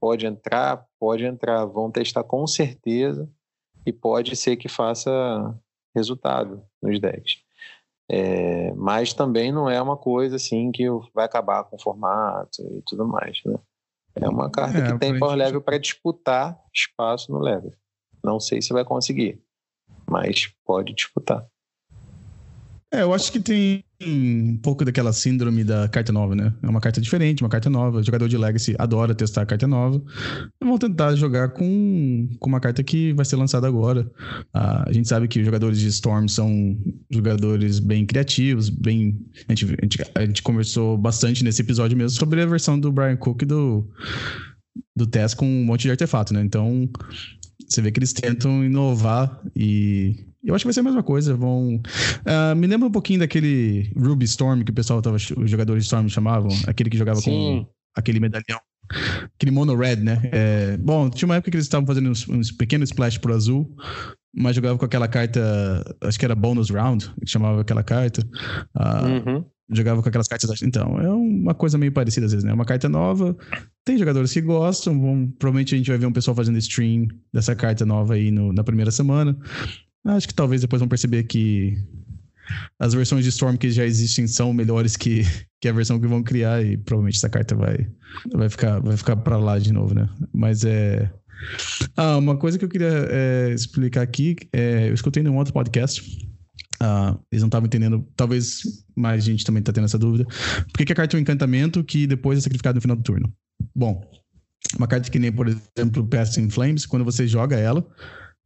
pode entrar, pode entrar. Vão testar com certeza e pode ser que faça resultado nos decks. É, mas também não é uma coisa assim que vai acabar com o formato e tudo mais, né? É uma carta é, que tem power level para disputar espaço no level. Não sei se vai conseguir, mas pode disputar. É, eu acho que tem um pouco daquela síndrome da carta nova, né? É uma carta diferente, uma carta nova. O jogador de Legacy adora testar a carta nova. Vão tentar jogar com, com uma carta que vai ser lançada agora. Ah, a gente sabe que os jogadores de Storm são jogadores bem criativos, bem. A gente, a gente, a gente conversou bastante nesse episódio mesmo sobre a versão do Brian Cook do, do teste com um monte de artefato, né? Então, você vê que eles tentam inovar e eu acho que vai ser a mesma coisa. Vão. Uh, me lembra um pouquinho daquele Ruby Storm que o pessoal tava. Os jogadores Storm chamavam. Aquele que jogava Sim. com aquele medalhão. Aquele mono red, né? É, bom, tinha uma época que eles estavam fazendo uns, uns pequenos splash pro azul, mas jogava com aquela carta. Acho que era bonus round, que chamava aquela carta. Uh, uhum. Jogava com aquelas cartas. Então, é uma coisa meio parecida às vezes, né? Uma carta nova. Tem jogadores que gostam. Vão, provavelmente a gente vai ver um pessoal fazendo stream dessa carta nova aí no, na primeira semana. Acho que talvez depois vão perceber que as versões de Storm que já existem são melhores que, que a versão que vão criar e provavelmente essa carta vai, vai ficar, vai ficar para lá de novo, né? Mas é. Ah, uma coisa que eu queria é, explicar aqui, é, eu escutei num outro podcast. Ah, eles não estavam entendendo, talvez mais gente também está tendo essa dúvida. Por que, que a carta é um encantamento que depois é sacrificado no final do turno? Bom, uma carta que nem, por exemplo, Passing Flames, quando você joga ela,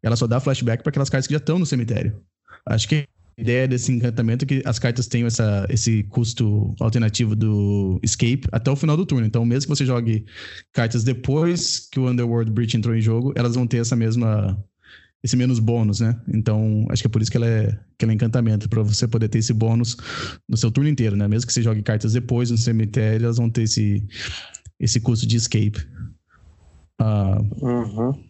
ela só dá flashback para aquelas cartas que já estão no cemitério. Acho que a ideia desse encantamento é que as cartas tenham essa, esse custo alternativo do escape até o final do turno. Então, mesmo que você jogue cartas depois que o Underworld Breach entrou em jogo, elas vão ter essa mesma esse menos bônus, né? Então, acho que é por isso que ela é, que ela é encantamento, para você poder ter esse bônus no seu turno inteiro, né? Mesmo que você jogue cartas depois no cemitério, elas vão ter esse, esse custo de escape. Uh, uhum.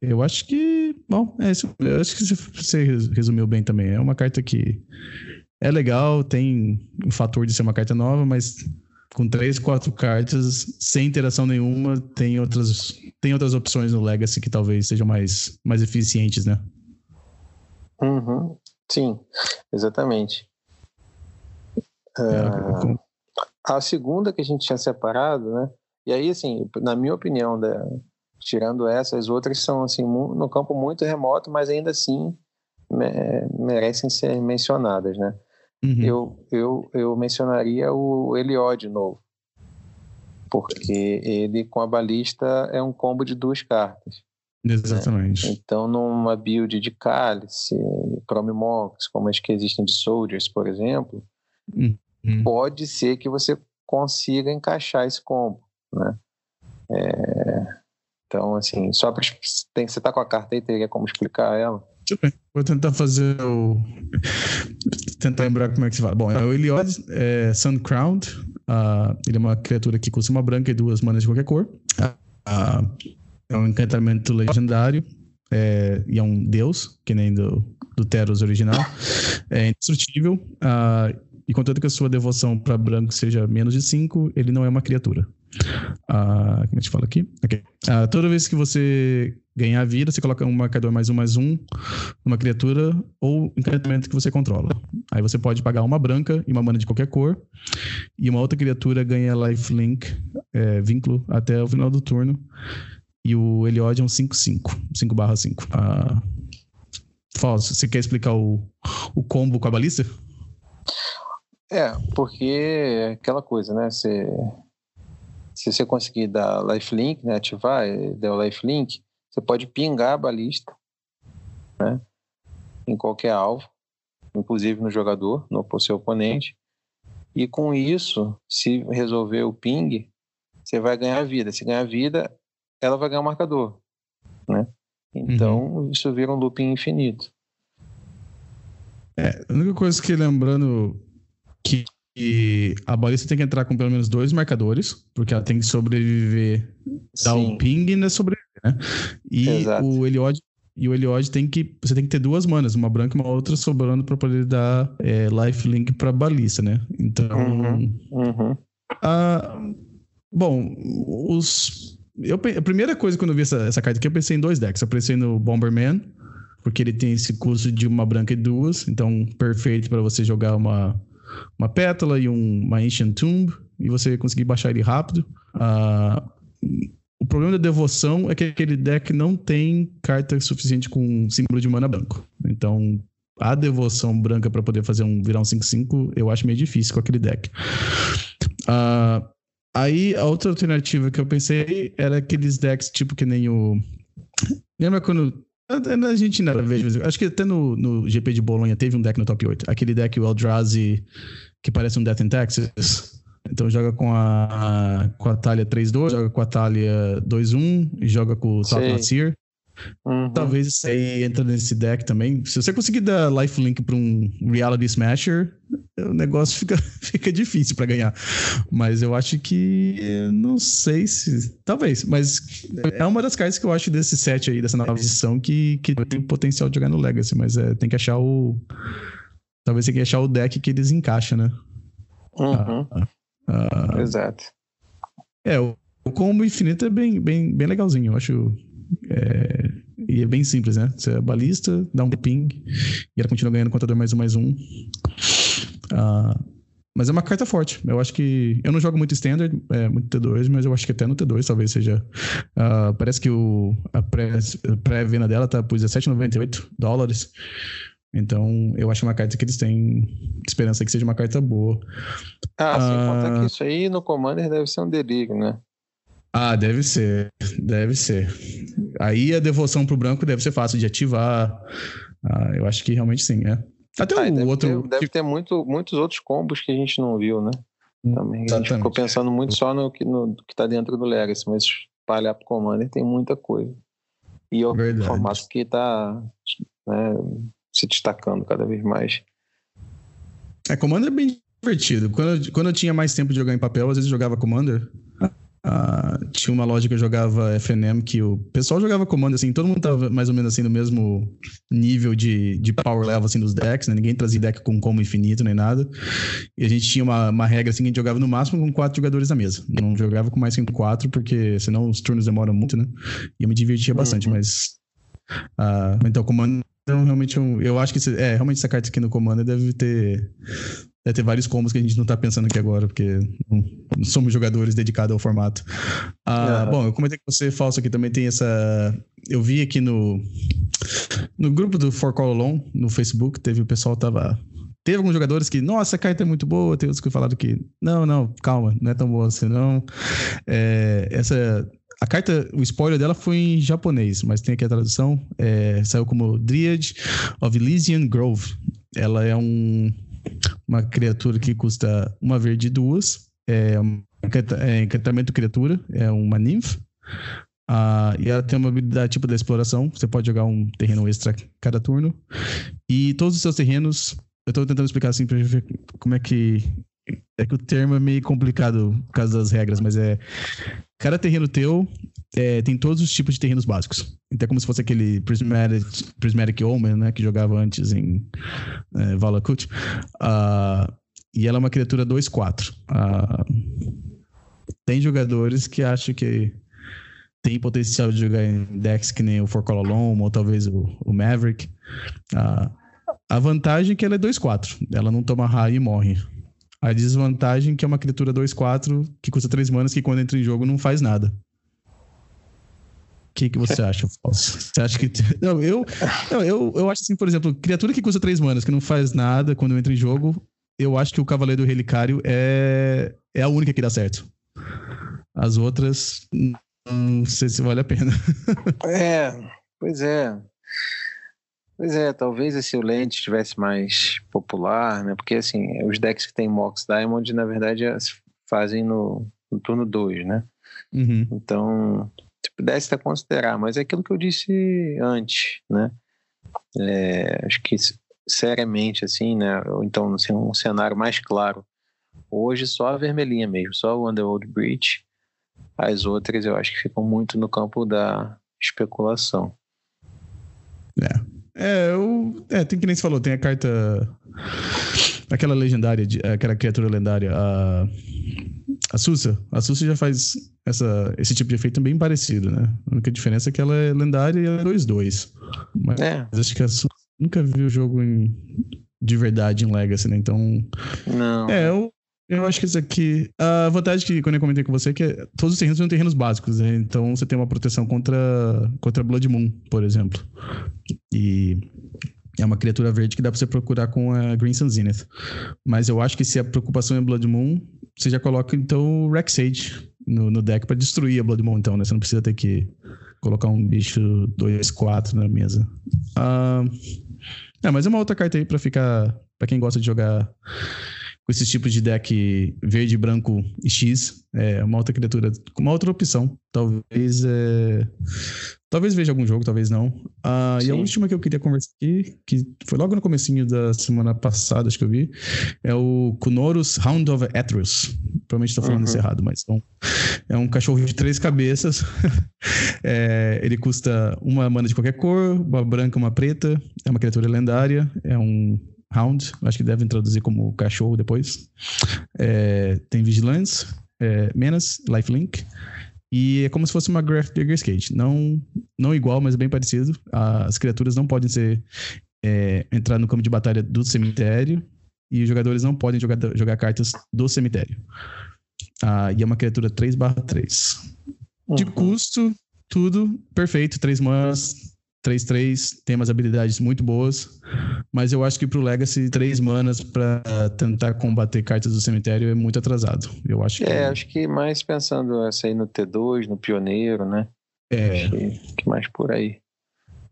Eu acho que. Bom, é isso. Eu acho que você resumiu bem também. É uma carta que é legal, tem o fator de ser uma carta nova, mas com três, quatro cartas, sem interação nenhuma, tem outras, tem outras opções no Legacy que talvez sejam mais, mais eficientes, né? Uhum. Sim, exatamente. É, uh, a segunda que a gente tinha separado, né? E aí, assim, na minha opinião, da, tirando essa, as outras são assim no campo muito remoto, mas ainda assim merecem ser mencionadas, né? Uhum. Eu, eu, eu mencionaria o Eliod de novo, porque ele com a balista é um combo de duas cartas. Né? Exatamente. Né? Então, numa build de cálice, Chrome Mox, como as que existem de Soldiers, por exemplo, uhum. pode ser que você consiga encaixar esse combo, né? É, então, assim, só para. Tem, você tá com a carta aí, teria como explicar ela? Vou tentar fazer o. Tentar lembrar como é que se fala. Bom, é o Eliod é Suncrowned. Uh, ele é uma criatura que custa uma branca e duas manas de qualquer cor. Uh, é um encantamento legendário. É, e é um deus, que nem do, do Teros original. É indestrutível. Uh, e contanto que a sua devoção para branco seja menos de 5, ele não é uma criatura. Uh, como a gente fala aqui? Okay. Uh, toda vez que você ganhar vida, você coloca um marcador mais um mais um numa criatura ou encantamento que você controla. Aí você pode pagar uma branca e uma mana de qualquer cor, e uma outra criatura ganha lifelink, é, vínculo, até o final do turno. E o Eliod é um 5-5, 5 barra 5. Uh, Falso, você quer explicar o, o combo com a balista? É, porque é aquela coisa, né? Você, se você conseguir dar lifelink, né? ativar, der o lifelink, você pode pingar a balista, né? Em qualquer alvo, inclusive no jogador, no seu oponente. E com isso, se resolver o ping, você vai ganhar vida. Se ganhar vida, ela vai ganhar o marcador, né? Então, uhum. isso vira um looping infinito. É, a única coisa que lembrando que a balista tem que entrar com pelo menos dois marcadores, porque ela tem que sobreviver, dar o um ping e ainda sobreviver, né? E Exato. o Eliod e o Eliod tem que. Você tem que ter duas manas, uma branca e uma outra sobrando para poder dar é, lifelink pra balista, né? Então. Uhum, uhum. A, bom, os. Eu, a primeira coisa quando eu vi essa, essa carta aqui, eu pensei em dois decks. Eu pensei no Bomberman, porque ele tem esse custo de uma branca e duas, então perfeito para você jogar uma, uma pétala e um, uma Ancient Tomb e você conseguir baixar ele rápido. Uh, o problema da devoção é que aquele deck não tem carta suficiente com símbolo de mana branco. Então, a devoção branca para poder fazer um virar um 5-5, eu acho meio difícil com aquele deck. Uh, aí, a outra alternativa que eu pensei era aqueles decks tipo que nem o. Lembra quando a gente ainda vejo. Acho que até no, no GP de Bolonha teve um deck no top 8. Aquele deck, o Eldrazi, que parece um Death in Texas. Então joga com a, com a Talia 3-2, joga com a Talia 2-1 e joga com o Top Nasir. Uhum. Talvez isso aí entra nesse deck também. Se você conseguir dar lifelink para um Reality Smasher, o negócio fica, fica difícil para ganhar. Mas eu acho que. Não sei se. Talvez. Mas é uma das cartas que eu acho desse set aí, dessa nova edição, que, que tem potencial de jogar no Legacy. Mas é, tem que achar o. Talvez tem que achar o deck que eles encaixam, né? Uhum. Ah, ah, ah. Exato. É, o, o combo infinito é bem, bem, bem legalzinho. Eu acho é, e é bem simples, né? Você é balista, dá um ping e ela continua ganhando contador mais um, mais um. Uh, mas é uma carta forte. Eu acho que. Eu não jogo muito standard, é, muito T2, mas eu acho que até no T2 talvez seja. Uh, parece que o, a pré-venda pré dela tá por 17,98 dólares. Então, eu acho uma carta que eles têm esperança que seja uma carta boa. Ah, sem uh, contar que isso aí no Commander deve ser um delírio, né? Ah, deve ser, deve ser. Aí a devoção pro branco deve ser fácil de ativar. Ah, eu acho que realmente sim, é. Até ah, o deve outro. Ter, deve ter muito, muitos outros combos que a gente não viu, né? Hum, Também. A gente ficou pensando muito só no que, no, que tá dentro do Legacy, mas espalhar pro Commander tem muita coisa. E é o Verdade. formato que tá né, se destacando cada vez mais. É, Commander é bem divertido. Quando eu, quando eu tinha mais tempo de jogar em papel, às vezes eu jogava Commander. Uh, tinha uma loja que eu jogava FNM que o pessoal jogava comando assim, todo mundo tava mais ou menos assim no mesmo nível de, de power level assim dos decks, né? Ninguém trazia deck com combo infinito nem nada. E a gente tinha uma, uma regra assim que a gente jogava no máximo com quatro jogadores na mesa. Não jogava com mais que quatro, porque senão os turnos demoram muito, né? E eu me divertia bastante, uhum. mas. Uh, então, comando realmente eu, eu acho que é realmente essa carta aqui no comando deve ter Deve ter vários combos que a gente não tá pensando aqui agora, porque não, não somos jogadores dedicados ao formato. Ah, Bom, eu comentei com você, Falso, aqui também tem essa. Eu vi aqui no, no grupo do For Call Alone, no Facebook, teve o pessoal tava. Teve alguns jogadores que, nossa, a carta é muito boa, tem outros que falaram que, não, não, calma, não é tão boa assim, não. É, essa. A carta, o spoiler dela foi em japonês, mas tem aqui a tradução. É, saiu como Dryad of Elysian Grove. Ela é um uma criatura que custa uma verde e duas. É é, encantamento criatura, é uma ninfa. Ah, e ela tem uma habilidade tipo da exploração. Você pode jogar um terreno extra cada turno. E todos os seus terrenos. Eu estou tentando explicar assim pra ver como é que. É que o termo é meio complicado por causa das regras, mas é. Cada terreno teu é, tem todos os tipos de terrenos básicos. Então é como se fosse aquele Prismatic, Prismatic Omen, né? Que jogava antes em é, Valakut. Uh, e ela é uma criatura 2-4. Ah, tem jogadores que acham que tem potencial de jogar em decks que nem o For Alone ou talvez o, o Maverick. Ah, a vantagem é que ela é 2-4. Ela não toma raio e morre. A desvantagem é que é uma criatura 2-4 que custa 3 manas que quando entra em jogo não faz nada. Que, que você acha, Falso? Você acha que. Não, eu, não, eu, eu acho assim, por exemplo, criatura que custa 3 manas, que não faz nada quando entra em jogo, eu acho que o Cavaleiro do Relicário é, é a única que dá certo. As outras, não sei se vale a pena. É, pois é. Pois é, talvez esse o Lente estivesse mais popular, né? Porque assim, os decks que tem Mox Diamond, na verdade, fazem no, no turno 2, né? Uhum. Então, se pudesse até considerar, mas é aquilo que eu disse antes, né? É, acho que seriamente, assim, né? Ou então, assim, um cenário mais claro. Hoje só a vermelhinha mesmo, só o Underworld Breach. As outras eu acho que ficam muito no campo da especulação. É. É, eu, é, tem que nem você falou, tem a carta. Aquela legendária, aquela criatura lendária, a, a Susa. A Susa já faz essa, esse tipo de efeito bem parecido, né? A única diferença é que ela é lendária e ela é 2-2. Mas é. acho que a Susa nunca viu o jogo em, de verdade em Legacy, né? Então. Não. É, eu, eu acho que isso aqui. A vantagem que, quando eu comentei com você, é que todos os terrenos são terrenos básicos, né? Então você tem uma proteção contra, contra Blood Moon, por exemplo. E é uma criatura verde que dá pra você procurar com a Green Sun Zenith. Mas eu acho que se a preocupação é Blood Moon, você já coloca então o Rexage no, no deck para destruir a Blood Moon, então, né? Você não precisa ter que colocar um bicho 2-4 na mesa. Ah, é, mas é uma outra carta aí pra ficar. pra quem gosta de jogar com esses tipos de deck verde, branco e X, é uma outra criatura, uma outra opção. Talvez é... Talvez veja algum jogo, talvez não. Ah, e a última que eu queria conversar aqui, que foi logo no comecinho da semana passada, acho que eu vi, é o Kunorus Hound of Atrus. Provavelmente estou falando uhum. isso errado, mas então, é um cachorro de três cabeças. é, ele custa uma mana de qualquer cor, uma branca, uma preta. É uma criatura lendária. É um Hound, acho que devem traduzir como cachorro depois. É, tem Vigilance, é, Menace, Lifelink. E é como se fosse uma Graph Digger's Cage. Não, não igual, mas bem parecido. As criaturas não podem ser é, entrar no campo de batalha do cemitério. E os jogadores não podem jogar, jogar cartas do cemitério. Ah, e é uma criatura 3/3. De uhum. custo, tudo perfeito. 3 manas, 3-3 tem umas habilidades muito boas, mas eu acho que pro Legacy, 3 manas para tentar combater cartas do cemitério é muito atrasado. Eu acho que... É, acho que mais pensando essa aí no T2, no Pioneiro, né? É. Acho que mais por aí.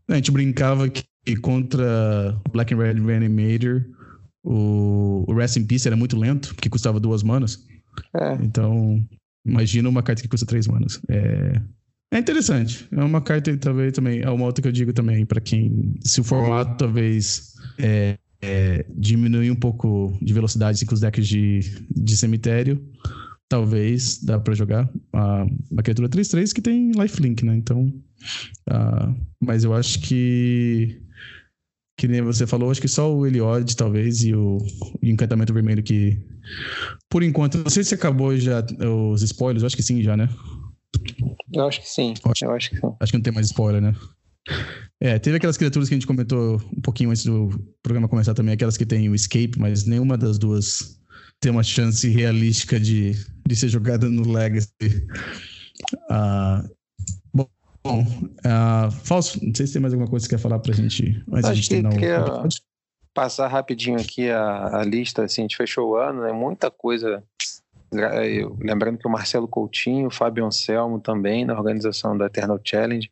A gente brincava que contra Black and Red Reanimator, o, o Rest in Peace era muito lento, porque custava duas manas. É. Então, imagina uma carta que custa três manas. É, é interessante. É uma carta talvez também. É uma outra que eu digo também para quem. Se o formato talvez é, é, diminuir um pouco de velocidade com os decks de, de cemitério, talvez dá para jogar. Ah, uma criatura 3-3 que tem lifelink, né? Então. Ah, mas eu acho que. Que nem você falou, acho que só o Eliod, talvez, e o, o Encantamento Vermelho que. Por enquanto, não sei se acabou já os spoilers, acho que sim, já, né? Eu acho que sim. Acho, eu acho que sim. Acho que não tem mais spoiler, né? É, teve aquelas criaturas que a gente comentou um pouquinho antes do programa começar também, aquelas que tem o escape, mas nenhuma das duas tem uma chance realística de, de ser jogada no Legacy. Uh, bom, uh, Falso, não sei se tem mais alguma coisa que você quer falar pra gente antes Acho de terminar o passar rapidinho aqui a, a lista, assim, a gente fechou o ano, né? Muita coisa lembrando que o Marcelo Coutinho, o Fábio Anselmo também na organização da Eternal Challenge.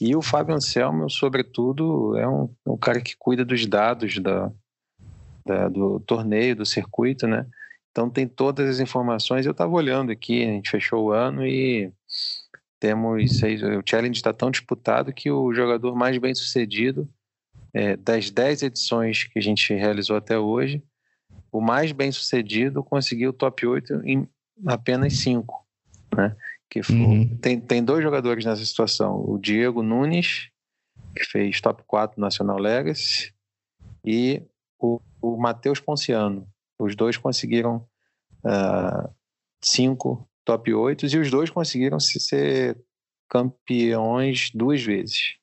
E o Fábio Anselmo, sobretudo, é um, um cara que cuida dos dados da, da, do torneio, do circuito, né? Então tem todas as informações. Eu estava olhando aqui, a gente fechou o ano e temos seis. O challenge está tão disputado que o jogador mais bem sucedido é, das dez edições que a gente realizou até hoje o mais bem sucedido conseguiu o top 8 em apenas 5. Né? Que foi, uhum. tem, tem dois jogadores nessa situação: o Diego Nunes, que fez top 4 Nacional Legacy, e o, o Matheus Ponciano, Os dois conseguiram uh, cinco top 8 e os dois conseguiram ser campeões duas vezes.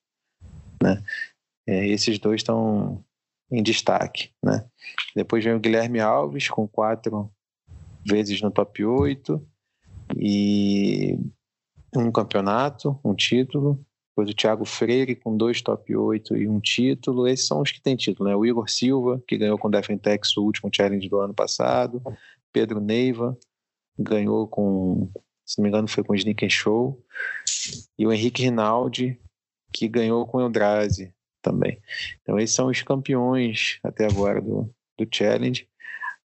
Né? É, esses dois estão em destaque. Né? Depois vem o Guilherme Alves com quatro vezes no top 8 e um campeonato, um título. Depois o Thiago Freire com dois top 8 e um título. Esses são os que têm título, né? O Igor Silva, que ganhou com o Defentex o último challenge do ano passado. Pedro Neiva ganhou com, se não me engano, foi com o Sneaker Show. E o Henrique Rinaldi, que ganhou com o Eldrazi também. Então esses são os campeões até agora do, do Challenge.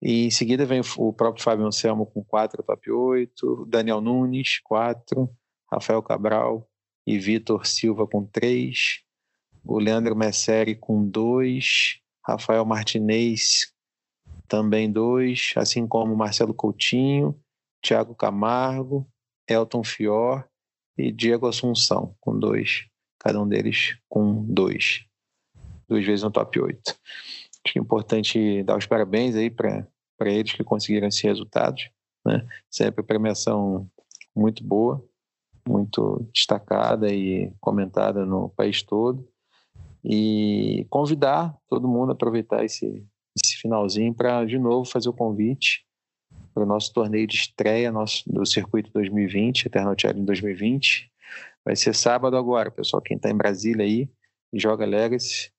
E em seguida vem o próprio Fábio Anselmo com quatro top 8, Daniel Nunes, quatro, Rafael Cabral e Vitor Silva com três, o Leandro Messeri com dois, Rafael Martinez também dois, assim como Marcelo Coutinho, Thiago Camargo, Elton Fior e Diego Assunção com dois, cada um deles com dois, duas vezes no top 8. Acho que é importante dar os parabéns aí para eles que conseguiram esses resultados. Né? Sempre premiação muito boa, muito destacada e comentada no país todo. E convidar todo mundo a aproveitar esse, esse finalzinho para, de novo, fazer o convite para o nosso torneio de estreia nosso, do Circuito 2020, Eternal Challenge 2020. Vai ser sábado agora, pessoal. Quem está em Brasília aí e joga Legacy,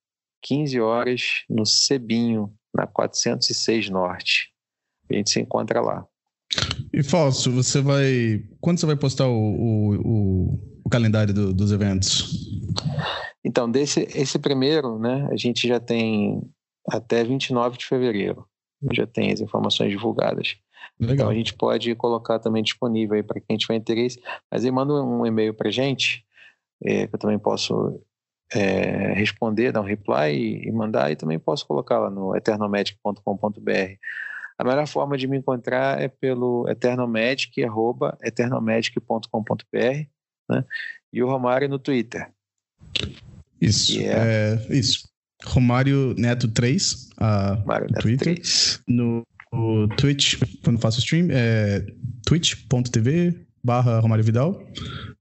15 horas no Cebinho, na 406 Norte. A gente se encontra lá. E Falso, você vai. Quando você vai postar o, o, o, o calendário do, dos eventos? Então, desse esse primeiro, né, a gente já tem até 29 de fevereiro. Já tem as informações divulgadas. Legal. Então a gente pode colocar também disponível aí para quem tiver interesse. Mas aí manda um e-mail para gente, é, que eu também posso é, responder, dar um reply e, e, mandar, e também posso colocar lá no eternomedic.com.br. A melhor forma de me encontrar é pelo eternomedic, arroba eternomedic.com.br, né? E o Romário no Twitter. Isso, é... é... isso. Romário Neto 3, a Neto Twitter. 3. No, no Twitch, quando faço stream, é twitch.tv barra Romário Vidal.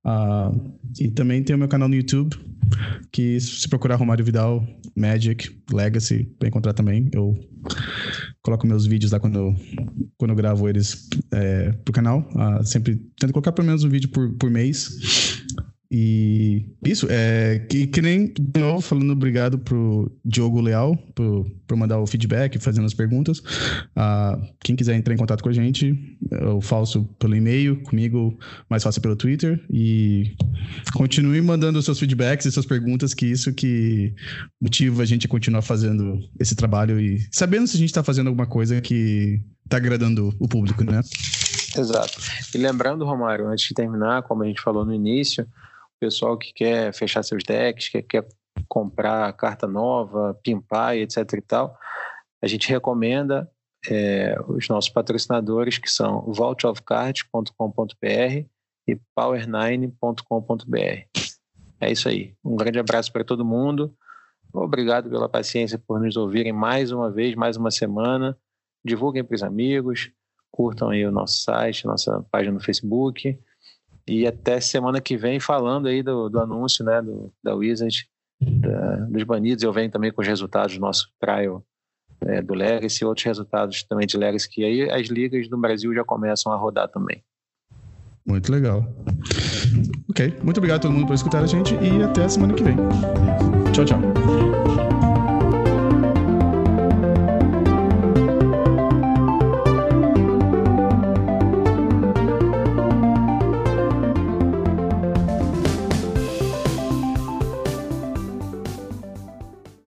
Uh, e também tem o meu canal no YouTube, que se procurar Romário Vidal, Magic, Legacy, vai encontrar também. Eu coloco meus vídeos lá quando, quando eu gravo eles é, pro canal. Uh, sempre tento colocar pelo menos um vídeo por, por mês. E isso, é que, que nem, de novo, falando obrigado pro Diogo Leal por, por mandar o feedback, fazendo as perguntas. Uh, quem quiser entrar em contato com a gente, eu faço pelo e-mail, comigo, mais fácil pelo Twitter. E continue mandando seus feedbacks e suas perguntas, que isso que motiva a gente a continuar fazendo esse trabalho e sabendo se a gente está fazendo alguma coisa que está agradando o público, né? Exato. E lembrando, Romário, antes de terminar, como a gente falou no início, pessoal que quer fechar seus decks, que quer comprar carta nova, pimpar e etc e tal, a gente recomenda é, os nossos patrocinadores que são vaultofcards.com.br e power9.com.br. É isso aí. Um grande abraço para todo mundo. Obrigado pela paciência por nos ouvirem mais uma vez, mais uma semana. Divulguem para os amigos, curtam aí o nosso site, nossa página no Facebook. E até semana que vem falando aí do, do anúncio né, do, da Wizard, da, dos banidos. Eu venho também com os resultados do nosso trial é, do Legacy e outros resultados também de Legacy, que aí as ligas do Brasil já começam a rodar também. Muito legal. Ok, muito obrigado a todo mundo por escutar a gente e até a semana que vem. Tchau, tchau.